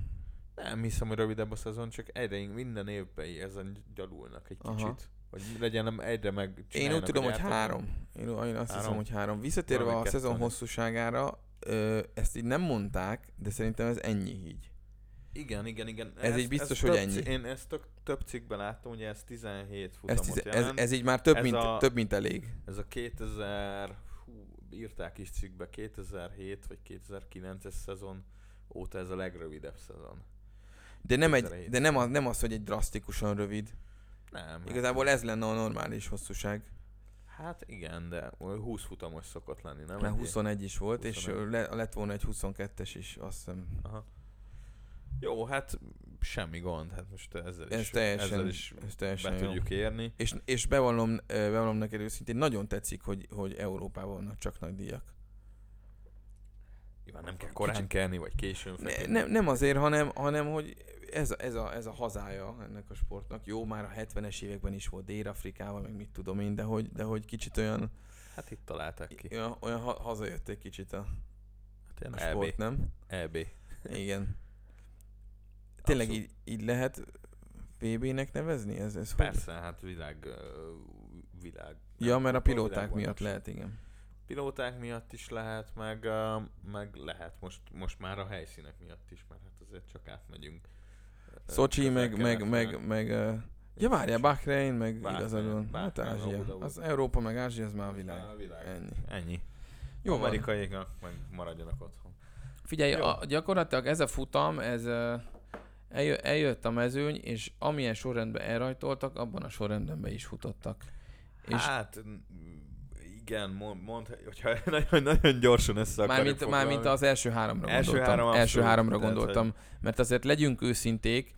Nem hiszem, hogy rövidebb a szezon, csak egyre minden évben ezen gyalulnak egy Aha. kicsit. Hogy legyen egyre meg Én úgy tudom, hogy három. Én, én azt három. hiszem, hogy három. Visszatérve Valami a szezon hosszúságára, ö, ezt így nem mondták, de szerintem ez ennyi így. Igen, igen, igen. Ez, ez így biztos, ez hogy ennyi. Cik, én ezt tök, több cikkben láttam, hogy ez 17 futamot ez, tize, ez, ez, így már több, mint, a, több mint elég. Ez a 2000, hú, írták is cikkbe, 2007 vagy 2009-es szezon óta ez a legrövidebb szezon. De nem, egy, de nem, az, nem az, hogy egy drasztikusan rövid. Nem. Igazából ez lenne a normális hosszúság. Hát igen, de 20 futamos szokott lenni, nem? Mert 21 is volt, 21. és le, lett volna egy 22-es is, azt hiszem. Aha. Jó, hát semmi gond, hát most ezzel ez is, teljesen, ezzel is ez teljesen be jó. tudjuk érni. És, és bevallom, bevallom neked őszintén, nagyon tetszik, hogy, hogy Európában vannak csak nagy díjak. Nyilván nem kell korán Kicsit... kelni, vagy későn ne, nem, nem azért, hanem, hanem hogy ez a, ez, a, ez a hazája ennek a sportnak. Jó, már a 70-es években is volt Dél-Afrikával, meg mit tudom én, de hogy, de hogy kicsit olyan... Hát itt találták ki. Olyan, olyan ha, hazajött egy kicsit a, hát a sport, EB. nem? EB. Igen. Tényleg így, így lehet VB-nek nevezni? Ez, ez Persze, hogy? hát világ, világ. Ja, mert a pilóták miatt lehet, igen. Pilóták miatt is lehet, meg, meg lehet most, most már a helyszínek miatt is, mert hát azért csak átmegyünk Szocsi, meg, meg, meg, meg, ja várjál, Bahrein, meg igazán hát Ázsia. Az Európa, meg Ázsia, az már a világ. a világ. Ennyi. Ennyi. Jó, amerikaiak meg maradjanak otthon. Figyelj, a, gyakorlatilag ez a futam, ez uh, eljött a mezőny, és amilyen sorrendben elrajtoltak, abban a sorrendben be is futottak. Hát, igen, mond, mond hogyha nagyon, nagyon gyorsan össze mármint, mármint az első háromra első gondoltam. Három első háromra gondoltam, hogy... mert azért legyünk őszinték,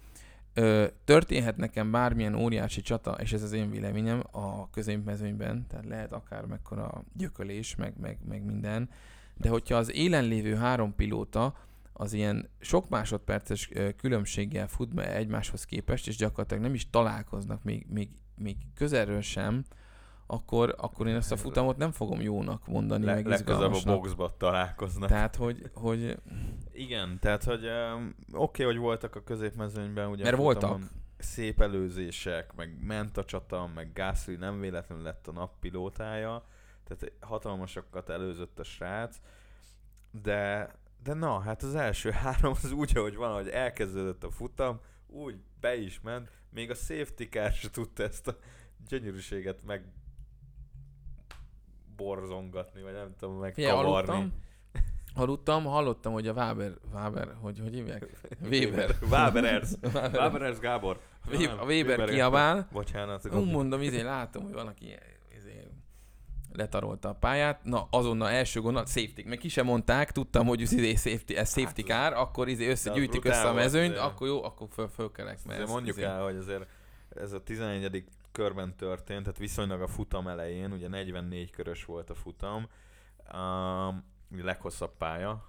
történhet nekem bármilyen óriási csata, és ez az én véleményem a középmezőnyben, tehát lehet akár mekkora gyökölés, meg, meg, meg minden, de hogyha az élen lévő három pilóta az ilyen sok másodperces különbséggel fut be egymáshoz képest, és gyakorlatilag nem is találkoznak még, még, még közelről sem, akkor, akkor én ezt a futamot nem fogom jónak mondani, Le, meg Legközelebb a boxba találkoznak. Tehát, hogy... hogy... Igen, tehát, hogy um, oké, okay, hogy voltak a középmezőnyben, ugye Mert voltak. szép előzések, meg ment a csata, meg Gasly nem véletlenül lett a nappilótája, tehát hatalmasokat előzött a srác, de, de na, hát az első három az úgy, ahogy van, hogy elkezdődött a futam, úgy be is ment, még a safety car tudta ezt a gyönyörűséget meg borzongatni, vagy nem tudom megkavarni. Ja, Aludtam, hallottam, hogy a Waber, Waber, hogy, hogy hívják? Weber. Waberers. Waberers Gábor. A Weber, a Weber kiabál. Bocsánat. Úgy mondom, izé látom, hogy valaki izé letarolta a pályát. Na, azonnal első gondol, safety. Meg ki sem mondták, tudtam, hogy izé safety, ez safety hát, car, akkor izé összegyűjtik össze a mezőnyt, volt, akkor jó, akkor föl, fölkelek. Mert mondjuk izé... el, hogy azért ez a 11. körben történt, tehát viszonylag a futam elején, ugye 44 körös volt a futam. Um, leghosszabb pálya,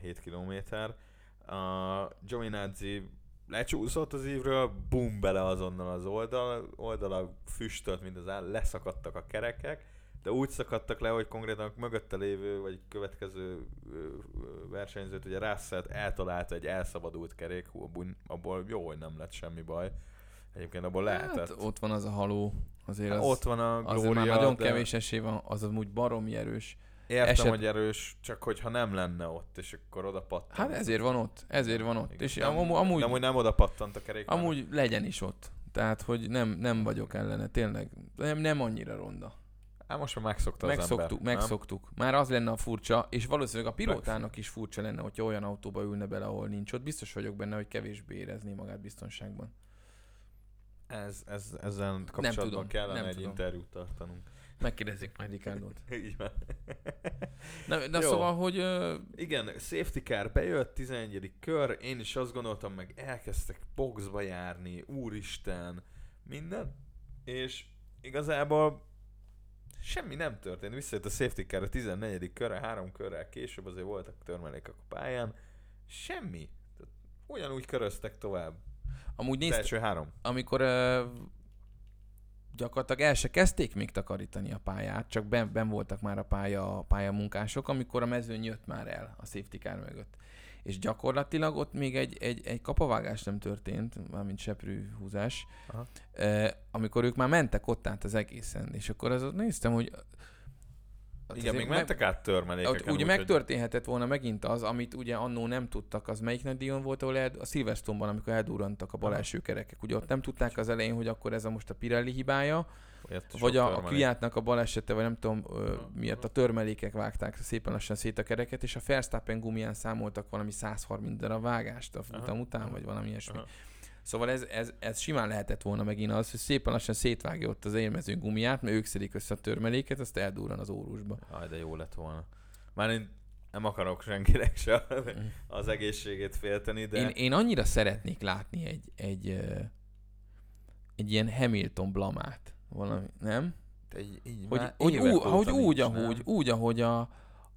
7 kilométer. A Giovinazzi lecsúszott az ívről, bum bele azonnal az oldal, oldala füstölt, mint az áll, leszakadtak a kerekek, de úgy szakadtak le, hogy konkrétan a mögötte lévő, vagy következő versenyzőt, ugye Russell eltalálta egy elszabadult kerék, abból jó, hogy nem lett semmi baj. Egyébként abból hát, lehetett. Hát, ott van az a haló, azért hát, az, ott van a Gloria, azért már nagyon de... kevés esély van, az úgy baromi erős. Értem, eset... hogy erős, csak hogyha nem lenne ott, és akkor oda pattant. Hát ezért van ott, ezért van ott. Igen, és nem, amúgy, amúgy, nem, nem oda pattant a kerék. Amúgy legyen is ott. Tehát, hogy nem, nem vagyok ellene, tényleg. Nem, nem annyira ronda. Hát most már megszokta az megszoktuk, ember, Megszoktuk. Nem? Már az lenne a furcsa, és valószínűleg a pilótának is furcsa lenne, hogyha olyan autóba ülne bele, ahol nincs ott. Biztos vagyok benne, hogy kevésbé érezné magát biztonságban. Ez, ez, ezzel kapcsolatban tudom, kellene nem egy tudom. interjút tartanunk. Megkérdezik majd Ricardo-t. Így van. Na, na szóval, hogy... Uh... Igen, safety car bejött, 11. kör, én is azt gondoltam, meg elkezdtek boxba járni, úristen, minden, és igazából semmi nem történt. Visszajött a safety car a 14. körre, három körrel később, azért voltak törmelékek a pályán, semmi. Ugyanúgy köröztek tovább. Amúgy nézd, első három. Amikor uh, gyakorlatilag el se kezdték még takarítani a pályát, csak ben, ben voltak már a pálya, a pályamunkások, amikor a mezőny jött már el a safety car mögött. És gyakorlatilag ott még egy, egy, egy kapavágás nem történt, mármint seprű húzás, eh, amikor ők már mentek ott át az egészen. És akkor az néztem, hogy Hát Igen, még mentek át törmelékeken. Ugye úgy, megtörténhetett volna megint az, amit ugye annó nem tudtak, az melyik nagy díjon volt, ahol el, a Silverstone-ban, amikor eldurrantak a bal első kerekek. Ugye ott nem tudták az elején, hogy akkor ez a most a Pirelli hibája, Olyat vagy a, a Kviátnak a balesete, vagy nem tudom ö, miatt a törmelékek vágták szépen lassan szét a kereket, és a Verstappen gumián számoltak valami 130 darab vágást a futam után, vagy valami ilyesmi. Aha. Szóval ez, ez, ez simán lehetett volna megint az, hogy szépen lassan szétvágja ott az élmezőn gumiát, mert ők szedik össze a törmeléket, azt eldurran az órusba. Aj, de jó lett volna. Már én nem akarok senkinek se az egészségét félteni, de... Én, én annyira szeretnék látni egy, egy, egy ilyen Hamilton blamát. Valami, nem? Egy, így hogy, hogy, ú, hogy úgy, ahogy, úgy, ahogy a, a...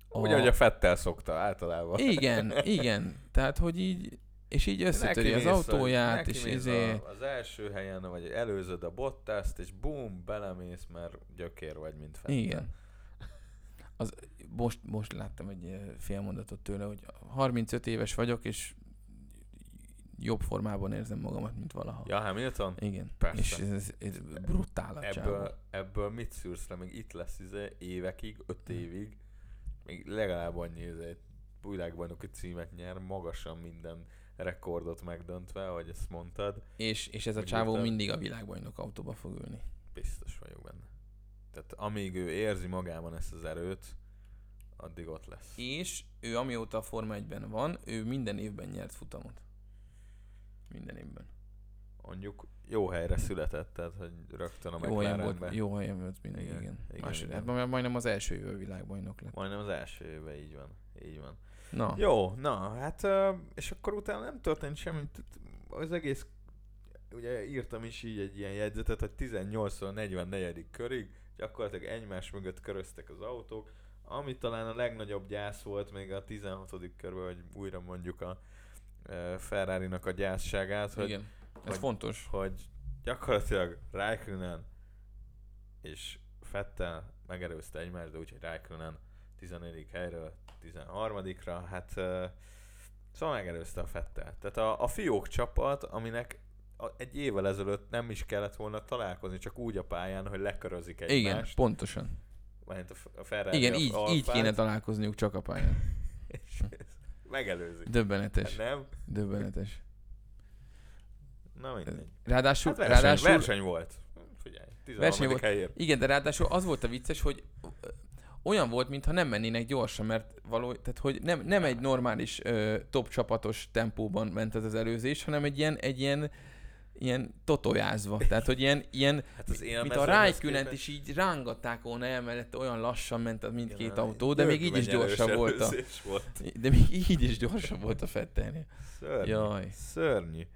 Úgy, ahogy a Fettel szokta általában. Igen, igen. Tehát, hogy így és így összetöri az autóját, és izé... A, az első helyen, vagy előzöd a bottaszt, és bum, belemész, mert gyökér vagy, mint fel. Igen. Az, most, most láttam egy félmondatot tőle, hogy 35 éves vagyok, és jobb formában érzem magamat, mint valaha. Ja, Hamilton? Igen. Persze. És ez, ez, ez brutál ebből, ebből mit szűrsz le? Még itt lesz izé, évekig, öt évig, még legalább annyi izé, világbajnoki címet nyer, magasan minden rekordot megdöntve, ahogy ezt mondtad. És, és ez a csávó írtad. mindig a világbajnok autóba fog ülni. Biztos vagyok benne. Tehát amíg ő érzi magában ezt az erőt, addig ott lesz. És ő amióta a Forma 1-ben van, ő minden évben nyert futamot. Minden évben. Mondjuk jó helyre született, tehát hogy rögtön a jó helyen volt, Jó helyen volt mindig, igen. igen. igen, Másod, igen. Hát majdnem az első éve világbajnok lett. Majdnem az első éve, így van. Így van. Na. Jó, na, hát és akkor utána nem történt semmi, az egész, ugye írtam is így egy ilyen jegyzetet, hogy 18 44. körig gyakorlatilag egymás mögött köröztek az autók, ami talán a legnagyobb gyász volt még a 16. körben, hogy újra mondjuk a Ferrari-nak a gyászságát. Hogy, Igen, ez hogy, fontos. Hogy gyakorlatilag Raikkonen és Fettel megerőzte egymást, de úgyhogy Raikkonen 14. helyről 13-ra, hát szóval megelőzte a Fettel. Tehát a, a fiók csapat, aminek a, egy évvel ezelőtt nem is kellett volna találkozni, csak úgy a pályán, hogy lekörözik egymást. Igen, pontosan. Mert a, Ferrari Igen, így, így kéne találkozniuk csak a pályán. és megelőzi. Döbbenetes. Hát nem? Döbbenetes. Na mindegy. Ráadásul, hát verseny, ráadásul... Verseny volt. Figyelj, verseny volt. Helyért. Igen, de ráadásul az volt a vicces, hogy olyan volt, mintha nem mennének gyorsan, mert való, tehát hogy nem, nem egy normális ö, top csapatos tempóban ment ez az előzés, hanem egy ilyen, egy ilyen ilyen totojázva. Tehát, hogy ilyen, ilyen hát az mint a Rájkünent is így rángatták volna el, mert olyan lassan ment a mindkét Igen, autó, de még így is gyorsabb volt, a, volt. De még így is gyorsabb volt a Fettelnél. Szörnyű. Jaj. Szörnyű.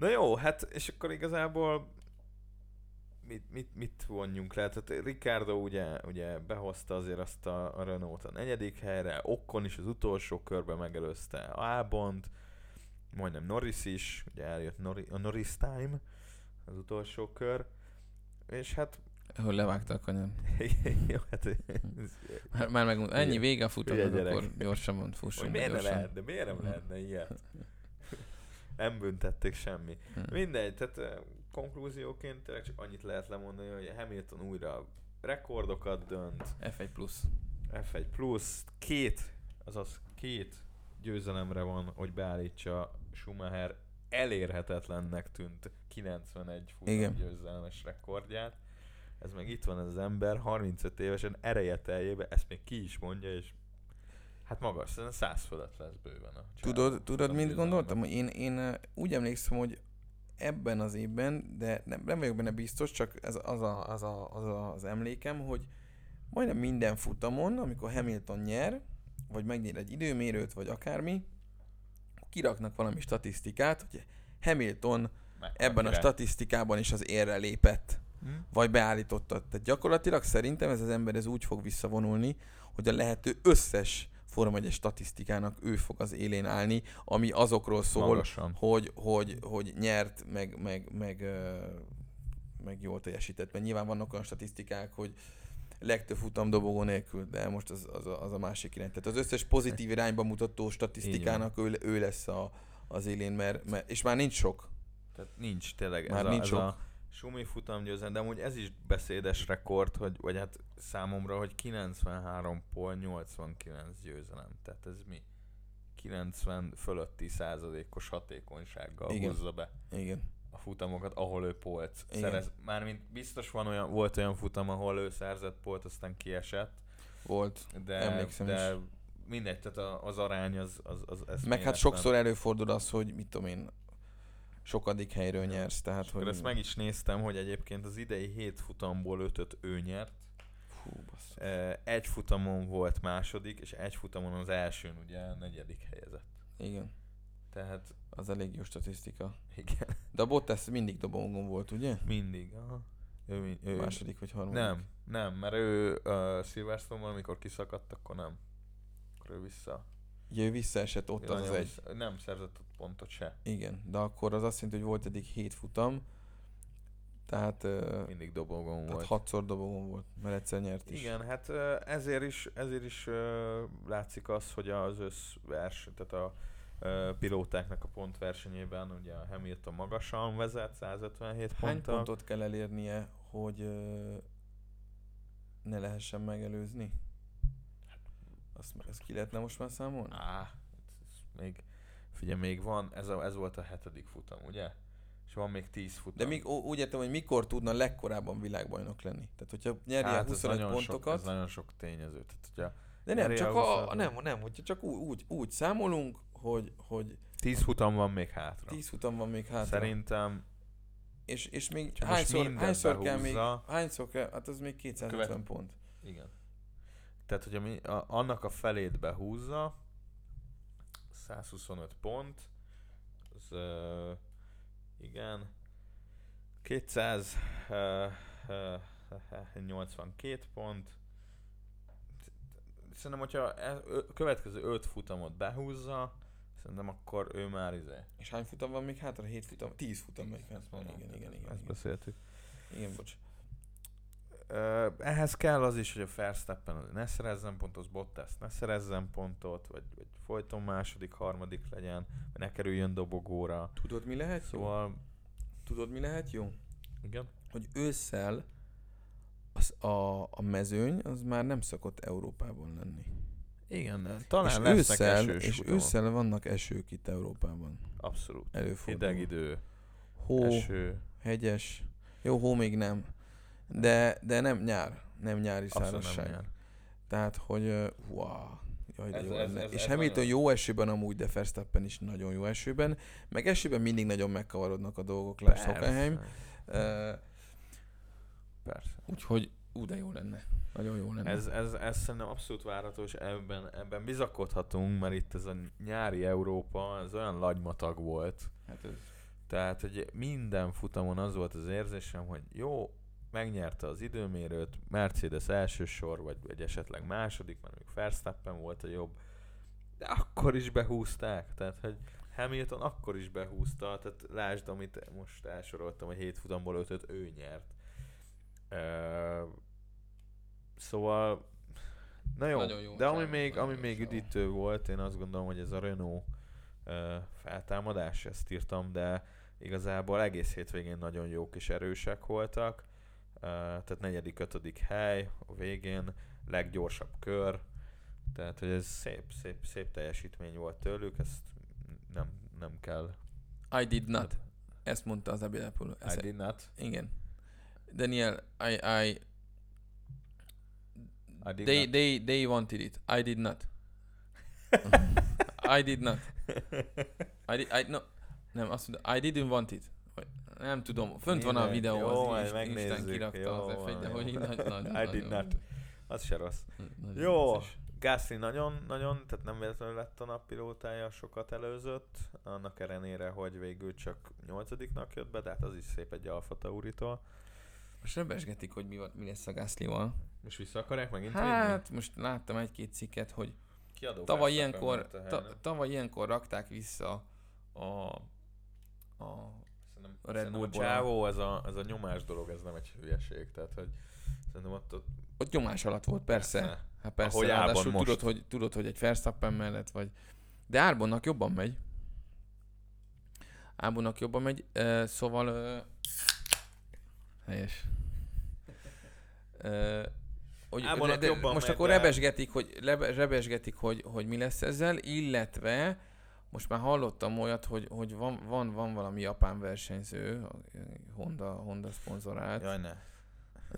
Na jó, hát és akkor igazából mit, mit, mit vonjunk le? Tehát Ricardo ugye, ugye behozta azért azt a, a Renault a negyedik helyre, Okkon is az utolsó körben megelőzte Albont, majdnem Norris is, ugye eljött Nori, a Norris time, az utolsó kör, és hát hogy levágta a kanyar. Jó, hát... már, már megmondom, ennyi vége a futamnak, akkor gyorsan mond, fusson Miért ne lehetne, miért nem lehetne ilyet? Nem büntették semmi. Hmm. Mindegy, tehát konklúzióként tényleg csak annyit lehet lemondani, hogy Hamilton újra rekordokat dönt. F1 plusz. F1 plusz, két, azaz két győzelemre van, hogy beállítsa Schumacher elérhetetlennek tűnt 91 futam győzelmes rekordját. Ez meg itt van ez az ember, 35 évesen ereje teljébe, ezt még ki is mondja, és hát magas, 100 fölött lesz bőven a Tudod, tudod mint gondoltam? Én, én úgy emlékszem, hogy ebben az évben, de nem, nem vagyok benne biztos, csak ez az, a, az, a, az, a, az emlékem, hogy majdnem minden futamon, amikor Hamilton nyer, vagy megnyer egy időmérőt, vagy akármi, kiraknak valami statisztikát, hogy Hamilton Meg, ebben a statisztikában is az érre lépett, hmm. vagy beállította. Tehát gyakorlatilag szerintem ez az ember ez úgy fog visszavonulni, hogy a lehető összes Forma 1 statisztikának ő fog az élén állni, ami azokról szól, hogy, hogy, hogy nyert, meg, meg, meg, meg jól teljesített. Mert nyilván vannak olyan statisztikák, hogy legtöbb futam dobogó nélkül, de most az, az, a, az a másik irány. Tehát az összes pozitív irányba mutató statisztikának ő, ő lesz a, az élén, mert, mert, és már nincs sok. Tehát nincs tényleg. Már ez nincs a, sok. Ez a Sumi futam győzelem, de amúgy ez is beszédes rekord, hogy, vagy hát számomra, hogy 93 pol 89 győzelem. Tehát ez mi? 90 fölötti százalékos hatékonysággal Igen. hozza be. Igen a futamokat, ahol ő polt szerez. Mármint biztos van olyan, volt olyan futam, ahol ő szerzett polt, aztán kiesett. Volt, de, emlékszem de is. mindegy, tehát az arány az, az, az Meg hát sokszor előfordul az, hogy mit tudom én, sokadik helyről nyersz. Tehát, hogy... ezt meg is néztem, hogy egyébként az idei hét futamból ötöt ő nyert. Fú, Egy futamon volt második, és egy futamon az elsőn ugye negyedik helyezett. Igen. Tehát... Az elég jó statisztika. Igen. De a Bottas mindig dobóngon volt, ugye? Mindig, aha. Ő, ő, Második vagy harmadik? Nem, nem, mert ő uh, silverstone amikor kiszakadt, akkor nem. Akkor ő vissza. Ja, ő visszaesett ott az, az egy. Nem szerzett ott pontot se. Igen, de akkor az azt jelenti, hogy volt eddig hét futam, tehát... Mindig dobogón tehát volt. hatszor dobogón volt, mert egyszer nyert is. Igen, hát ezért is, ezért is látszik az, hogy az összvers, tehát a pilótáknak a pontversenyében ugye a Hamilton magasan vezet, 157 Hány ponttal. pontot kell elérnie, hogy ne lehessen megelőzni? Azt, ezt ki lehetne most már számolni? Á, még, figyelj, még van, ez, a, ez volt a hetedik futam, ugye? És van még 10 futam. De még, úgy értem, hogy mikor tudna legkorábban világbajnok lenni? Tehát, hogyha nyerje hát, 25 ez pontokat... Sok, ez nagyon sok tényező. Tehát, hogyha de nem, csak a, a, nem, nem, hogyha csak úgy, úgy, úgy számolunk, hogy, hogy... Tíz futam van még hátra. Tíz futam van még hátra. Szerintem... És, és még hányszor, hányszor kell még, hányszor kell, hát az még 250 követ... pont. Igen. Tehát, hogy ami, a, annak a felét behúzza, 125 pont, az, uh, igen, 282 pont, szerintem, hogyha e, a következő 5 futamot behúzza, Szerintem akkor ő már izé. És hány futam van még hátra? 7 futam? 10 futam még. Igen, igen, igen, igen. Ezt beszéltük. Igen, bocs. Uh, ehhez kell az is, hogy a Verstappen ne szerezzen pontot, Bottas ne szerezzen pontot, vagy, vagy folyton második, harmadik legyen, vagy ne kerüljön dobogóra. Tudod mi lehet szóval... jó? Tudod mi lehet jó? Igen. Hogy ősszel az a, a mezőny az már nem szokott Európában lenni. Igen, talán és lesznek ősszel, esős És utamok. ősszel vannak esők itt Európában. Abszolút. Előfordul. Hideg idő, hó, eső. hegyes. Jó, hó még nem. De, de nem nyár. Nem nyári szárazság. Nem nyár. Tehát, hogy wow, jaj, ez, jó ez, ez, És ez Hamilton nagyon... jó esőben amúgy, de Verstappen is nagyon jó esőben. Meg esőben mindig nagyon megkavarodnak a dolgok, lesz Hockenheim. Uh, Persze. Úgyhogy, ú, de jó lenne. Nagyon jó lenne. Ez, ez, ez szerintem abszolút várható, és ebben, ebben bizakodhatunk, mert itt ez a nyári Európa, ez olyan lagymatag volt. Hát ez... Tehát, hogy minden futamon az volt az érzésem, hogy jó, megnyerte az időmérőt, Mercedes első sor, vagy, vagy esetleg második, mert még Verstappen volt a jobb, de akkor is behúzták, tehát hogy Hamilton akkor is behúzta, tehát lásd, amit most elsoroltam, hogy hét futamból ötöt ő nyert. Uh, szóval na jó, jó de ami még, ami még üdítő volt, én azt gondolom, hogy ez a Renault uh, feltámadás, ezt írtam, de igazából egész hétvégén nagyon jók és erősek voltak tehát negyedik, ötödik hely a végén, leggyorsabb kör, tehát hogy ez szép, szép, szép teljesítmény volt tőlük, ezt nem, nem kell. I did not. Ezt mondta az Abilepul. I did not? Igen. Daniel, I, I, I did they, not. they, they wanted it. I did not. I did not. I did, I, no, nem, azt mondta, I didn't want it. Nem tudom, fönt van a videó, jó, az majd Isten kirakta jó, az f de hogy így nagy, nagy, I did not. Az se rossz. Nagyon jó, Gasly nagyon, nagyon, tehát nem véletlenül lett a nappilótája, sokat előzött, annak ellenére, hogy végül csak nyolcadiknak jött be, tehát az is szép egy Alfa Tauritól. Most rebesgetik, hogy mi, van, mi lesz a Gasly-val. Most vissza akarják megint Hát, vinni? most láttam egy-két cikket, hogy Kiadó tavaly ilyenkor, ta, tavaly ilyenkor rakták vissza a, a a Red Bull csávó, ez a, ez a nyomás dolog, ez nem egy hülyeség, tehát hogy szerintem ott, ott... Ott nyomás alatt volt, persze. persze. Hát persze, Ahogy ráadásul most. tudod, hogy, tudod, hogy egy Verstappen mellett vagy. De Árbonnak jobban megy. Árbonnak jobban megy, uh, szóval... Uh, helyes. Uh, hogy de, de most megy, akkor de... rebesgetik, hogy, rebesgetik hogy, hogy mi lesz ezzel, illetve most már hallottam olyat, hogy, hogy van, van, van valami japán versenyző, Honda, Honda szponzorált. Jaj, ne.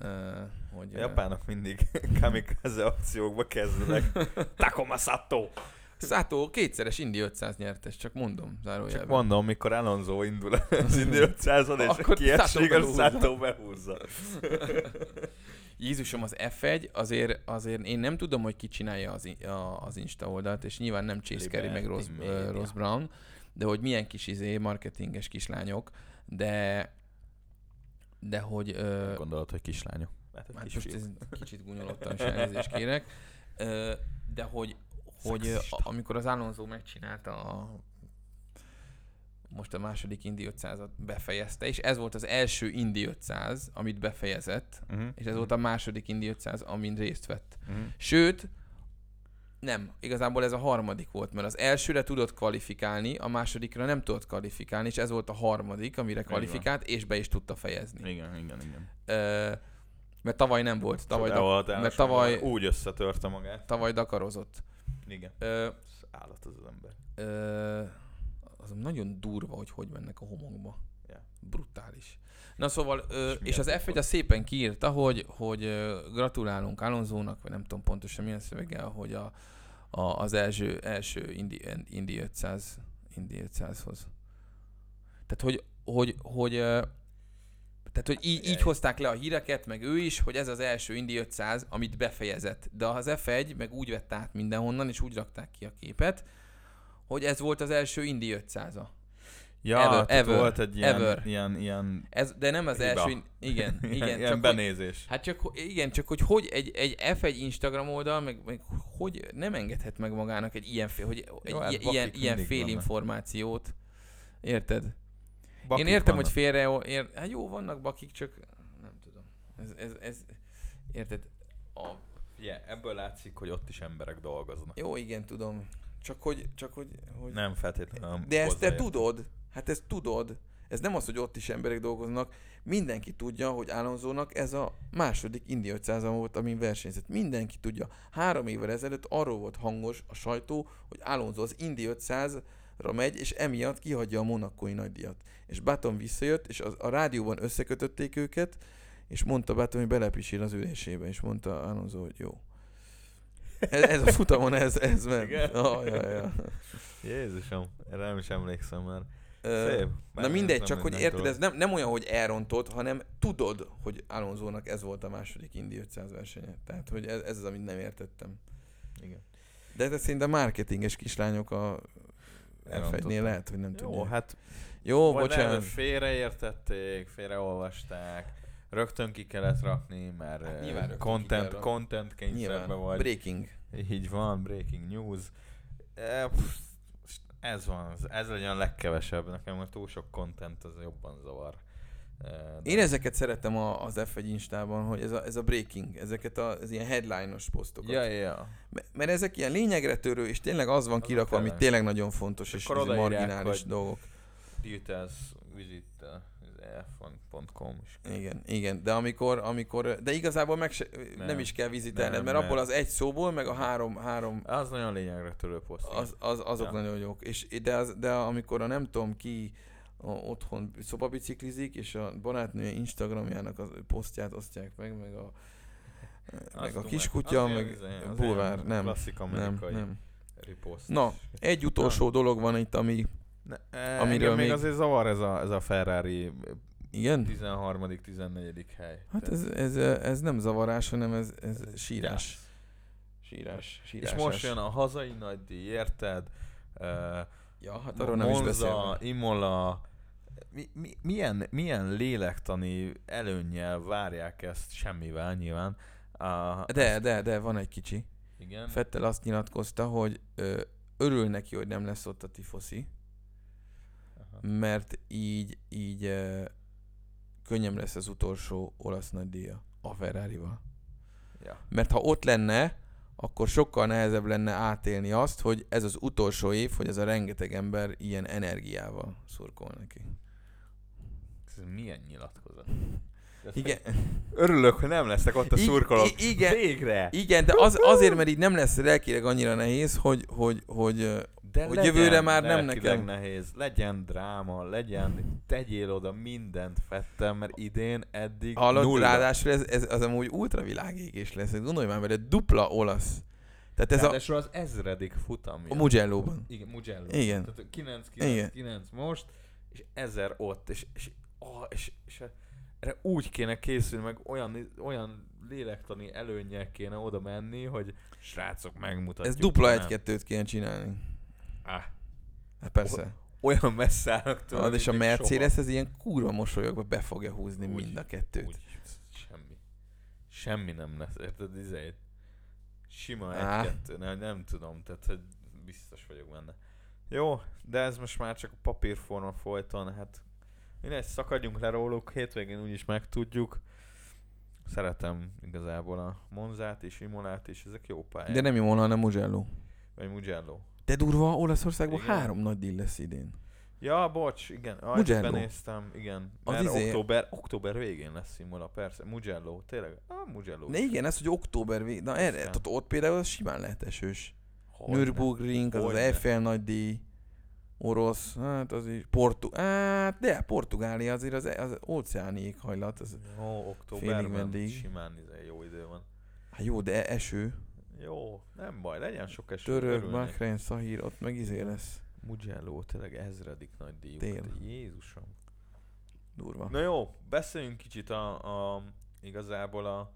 Uh, hogy, a japánok mindig kamikaze akciókba kezdenek. Takoma Sato! Sato kétszeres Indi 500 nyertes, csak mondom, zárójelben. Csak mondom, mikor Alonso indul az Indi 500-on, és kiesik, a Sato behúzza. Jézusom, az F1, azért, azért én nem tudom, hogy ki csinálja az, a, az Insta oldalt, és nyilván nem Chase Carey meg Ross, uh, Ross Brown, de hogy milyen kis izé, marketinges kislányok, de de hogy... Uh, Gondolod, hogy kislányok? Hát, hát most ez kicsit gúnyolottan is elnézést kérek, uh, de hogy, hogy uh, amikor az Alonso megcsinálta a most a második Indi 500-at befejezte, és ez volt az első Indi 500, amit befejezett, uh-huh. és ez volt a második Indi 500, amin részt vett. Uh-huh. Sőt, nem, igazából ez a harmadik volt, mert az elsőre tudott kvalifikálni, a másodikra nem tudott kvalifikálni, és ez volt a harmadik, amire kvalifikált, és be is tudta fejezni. Igen, igen, igen. Ö, mert tavaly nem volt. Tavaly da- volt mert tavaly úgy összetörte magát. Tavaly dakarozott. Igen. Ö, állat az az ember. Ö, az nagyon durva, hogy hogy mennek a homokba. Yeah. Brutális. Na szóval, ö, és, és az F1 a szépen kiírta, hogy, hogy gratulálunk Alonzónak, vagy nem tudom pontosan milyen szöveggel, hogy a, a, az első, első Indi, Indi 500 Indi 500-hoz. Tehát, hogy, hogy, hogy tehát, hogy így, így hozták le a híreket, meg ő is, hogy ez az első Indi 500, amit befejezett. De az F1 meg úgy vett át mindenhonnan, és úgy rakták ki a képet, hogy ez volt az első Indi 500-a. Ja, ever, ever, volt egy ilyen, ever. ilyen, ilyen ez, De nem az hiba. első, igen, igen. ilyen, ilyen benézés. Hogy, hát csak, igen, csak hogy, hogy egy, egy F1 Instagram oldal, meg, meg hogy nem engedhet meg magának egy ilyen hogy egy Jó, hát ilyen, ilyen fél vannak. információt. Érted? Bakik Én értem, vannak. hogy félre, ér, hát jó, vannak bakik, csak nem tudom. Ez, ez, ez érted? A... Yeah, ebből látszik, hogy ott is emberek dolgoznak. Jó, igen, tudom. Csak hogy... Csak hogy, hogy... Nem feltétlenül. De ezt te tudod. Hát ezt tudod. Ez nem az, hogy ott is emberek dolgoznak. Mindenki tudja, hogy Alonzónak ez a második Indi 500 volt, amin versenyzett. Mindenki tudja. Három évvel ezelőtt arról volt hangos a sajtó, hogy Alonso az Indi 500-ra megy, és emiatt kihagyja a monakói nagydíjat. És Baton visszajött, és az, a rádióban összekötötték őket, és mondta Baton, hogy belepisil az ülésébe, és mondta Alonso, hogy jó. Ez, ez a futamon ez, ez ment. Igen? Oh, ja, ja. Jézusom, erre nem is emlékszem már. Szép. Na mindegy, csak hogy érted, ez nem, nem olyan, hogy elrontod, hanem tudod, hogy Alonzónak ez volt a második Indi 500 versenye. Tehát, hogy ez, ez az, amit nem értettem. Igen. De ez szerintem marketinges kislányok a F1-nél lehet, hogy nem Jó, tudják. hát Jó, vagy bocsánat. Nem, félreértették, félreolvasták, rögtön ki kellett rakni, mert Hát nyilván ki content, content kényszerbe Nyilván. vagy. Breaking. Így van, breaking news. E, pff, ez van, ez legyen a legkevesebb. Nekem a túl sok content az jobban zavar. E, de- Én ezeket szeretem a, az F1 Instában, hogy ez a, ez a breaking, ezeket a, az ilyen headline-os posztokat. Ja, ja. M- Mert ezek ilyen lényegre törő, és tényleg az van Azok kirakva, ami tényleg. nagyon fontos, És és, marginális hogy- dolgok. Details visit f1.com is. Igen, igen, de amikor, amikor, de igazából meg se, nem, Nem. is kell vizitelned, Nem, mert abból mert- az egy szóból, meg a három, három Az nagyon lényegre törő poszt. az, az, azok Ja. nagyon jók. És, de, az, de amikor a nem tudom ki a, otthon szobabiciklizik, és a barátnője Instagramjának a posztját osztják meg, meg a, meg a tudom, kiskutya, meg ilyen bulvár, nem, nem, nem. riposzt. Na, egy utolsó dolog van itt, ami, Ne, e, amiről még még- azért zavar ez a, ez a Ferrari igen? 13 14 hely. Hát ez, ez, ez nem zavarás, hanem ez, ez sírás. Sírás, És sírás. most jön a hazai nagydíj, érted? Uh, Ja, hát arról nem is Monza, beszélve. Imola, mi, mi, milyen, milyen lélektani előnnyel várják ezt semmivel nyilván. Uh, De, de, de, van egy kicsi. igen. Fettel azt nyilatkozta, hogy ö, örül neki, hogy nem lesz ott a tifoszi. Mert így, így könnyebb lesz az utolsó olasz nagydíja a Ferrari-val. Ja. Mert ha ott lenne, akkor sokkal nehezebb lenne átélni azt, hogy ez az utolsó év, hogy ez a rengeteg ember ilyen energiával szurkol neki. Ez milyen nyilatkozat? Igen, Örülök, hogy nem leszek ott a I- szurkolók. i- igen. Végre! igen de az, azért, mert így nem lesz lelkileg annyira nehéz, hogy, hogy, hogy ö, De Hogy jövőre már nem nekem. nehéz. Legyen dráma, legyen, tegyél oda mindent fettem, mert idén eddig Hallod, nulla. ráadásul ez, ez az amúgy ultravilágégés lesz. Gondolj már vele, dupla olasz. Tehát ez a, Ráadásul az ezredik futam. a Mugello-ban. Igen, Mugello. Igen. Tehát 9, Igen. 9, 9 most, és 1000 ott, és, és, oh, és, és erre úgy kéne készülni, meg olyan, olyan lélektani előnnyel kéne oda menni, hogy srácok megmutatjuk. Ez dupla egy-kettőt kéne csinálni. Ah, Hát persze. olyan messze állnak tőle, Hallod, és a Mercedes ez ilyen kurva mosolyogva be fogja húzni Úgy, mind a kettőt. Úgy, semmi. Semmi nem lesz, érted? Izé, sima Á. egy-kettő, nem, nem tudom, tehát hogy biztos vagyok benne. Jó, de ez most már csak a papírforma folyton, hát mindegy, szakadjunk le róluk, hétvégén úgyis megtudjuk. Szeretem igazából a Monzát és Imolát is, ezek jó pályák. De nem Imola, hanem Mugello. Vagy Mugello. De durva, Olaszországban Igen. három nagy díj lesz idén. Ja, bocs, igen. Ah, Mugello. benéztem, igen. Az Mert izé- október, október végén lesz Imola, persze. Mugello, tényleg. Ah, Mugello. De igen, ez, hogy október vég... Na erre, tehát ott például az simán lehet esős. Hogyne. Nürburgring, az az. Eiffel nagy díj. Orosz, hát az is, Portu... Hát, de Portugália azért az, az óceáni éghajlat, az, Félig októberben meddig. simán izé, jó idő van. hát jó, de eső. Jó, nem baj, legyen sok eső. Török. Bahrein, Szahír, ott meg izé lesz. Mugello, tényleg ezredik nagy díj. Tél. Jézusom. Durva. Na jó, beszéljünk kicsit a, a igazából a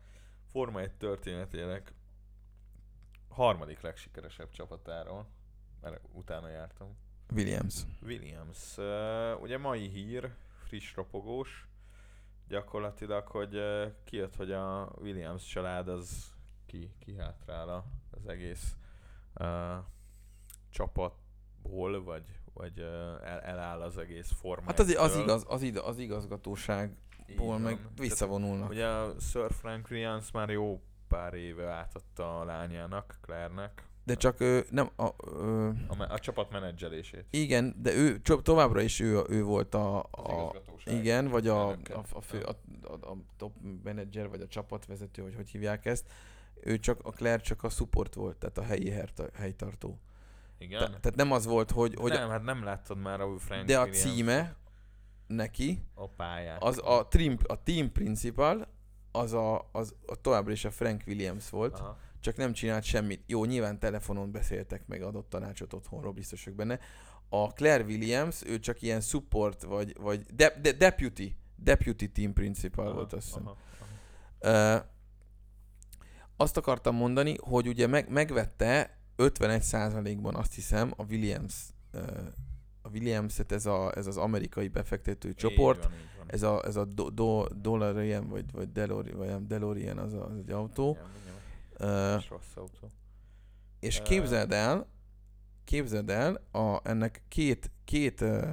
Forma 1 történetének harmadik legsikeresebb csapatáról, mert utána jártam. Williams. Williams. Uh, ugye mai hír, friss ropogós, gyakorlatilag, hogy uh, kijött, hogy a Williams család az ki, ki hátrál az egész uh, csapatból, vagy, vagy uh, el, eláll az egész forma. Hát az, az, igaz, az, id- az igazgatóságból van. meg Tehát visszavonulnak. Ugye a Sir Frank Williams már jó pár éve átadta a lányának, Claire-nek, De csak ő nem... A, ö, a, a csapat menedzselését. igen, de ő továbbra is ő, ő volt a, a igen, vagy a, a, a, fő, a, a, a top menedzser, vagy a csapatvezető, vagy hogy hívják ezt. Ő csak, a Claire csak a support volt, tehát a helyi herta, helytartó. Igen? Te, tehát nem az volt, hogy, hogy nem, hát nem láttad már a Frank de a címe neki, a pályát. az a, trim, a team principal, az, a, az a továbbra is a Frank Williams volt, Aha. csak nem csinált semmit. Jó, nyilván telefonon beszéltek, meg adott tanácsot otthonról, biztos vagyok benne. A Claire Williams, ő csak ilyen support, vagy, vagy de, de, deputy, deputy team principal aha, volt, azt hiszem. Aha, aha. Uh, azt akartam mondani, hogy ugye meg, megvette 51%-ban azt hiszem a Williams a Williams-et ez, a, ez az amerikai befektető csoport, van, van. ez a, ez a do, do, DeLorean, vagy, vagy DeLorean, vagy DeLorean az, a, az egy autó. Igen, uh, rossz autó. És képzeld el, képzeld el, a, ennek két, két uh,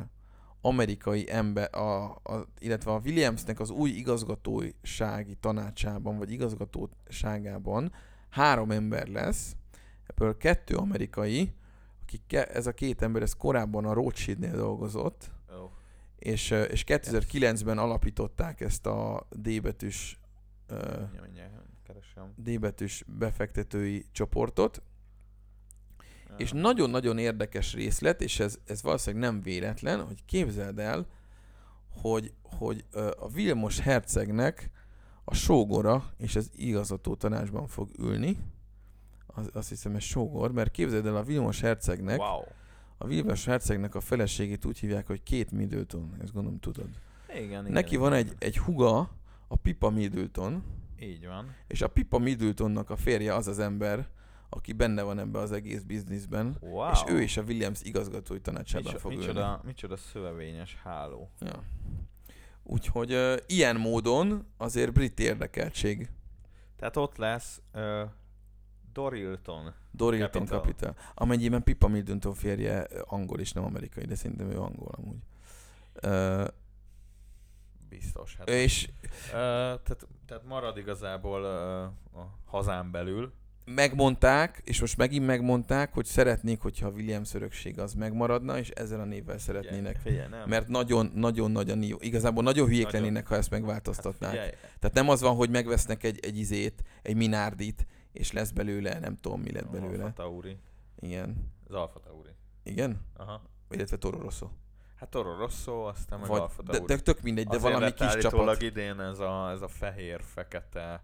amerikai ember, a, a, illetve a Williamsnek az új igazgatósági tanácsában, vagy igazgatóságában három ember lesz, ebből kettő amerikai, akik ez a két ember ez korábban a Rothschildnél dolgozott, oh. és, és 2009-ben alapították ezt a D betűs D betűs befektetői csoportot, és nagyon-nagyon érdekes részlet, és ez, ez valószínűleg nem véletlen, hogy képzeld el, hogy, hogy a Vilmos hercegnek a sógora és az igazató tanácsban fog ülni, az, azt hiszem ez sógor, mert képzeld el a Vilmos hercegnek, wow. a Vilmos hercegnek a feleségét úgy hívják, hogy két Middleton, ezt gondolom tudod. Igen, igen. Neki van egy, egy huga, a Pipa Middleton. Így van. És a Pipa Middletonnak a férje az az ember, aki benne van ebbe az egész bizniszben, wow. és ő is a Williams igazgatói tanácsában Micso, fog micsoda, ülni. Micsoda szövevényes háló. Ja. Úgyhogy uh, ilyen módon azért brit érdekeltség. Tehát ott lesz uh, Dorilton. Dorilton Capital. Capital. Amennyiben Pippa Middleton férje angol és nem amerikai, de szerintem ő angol amúgy. Uh, Biztos. Hát és... Uh, tehát, tehát marad igazából uh, a hazán belül. Megmondták, és most megint megmondták, hogy szeretnék, hogyha a Williams örökség az megmaradna, és ezzel a névvel szeretnének. Figyelj, figyelj, nem. Mert nagyon, nagyon nagy a nió. Igazából nagyon hülyék nagyon... lennének, ha ezt megváltoztatnák. Hát Tehát nem az van, hogy megvesznek egy, egy izét, egy minárdit, és lesz belőle, nem tudom mi lett belőle. Alfa Tauri. Igen. Az Alfa Tauri. Igen? Aha. Illetve Toro Rosso. Hát Toro Rosso, aztán meg Vagy, Alfa Tauri. De, de tök mindegy, de Azért valami kis csapat. idén ez a, ez a fehér-fekete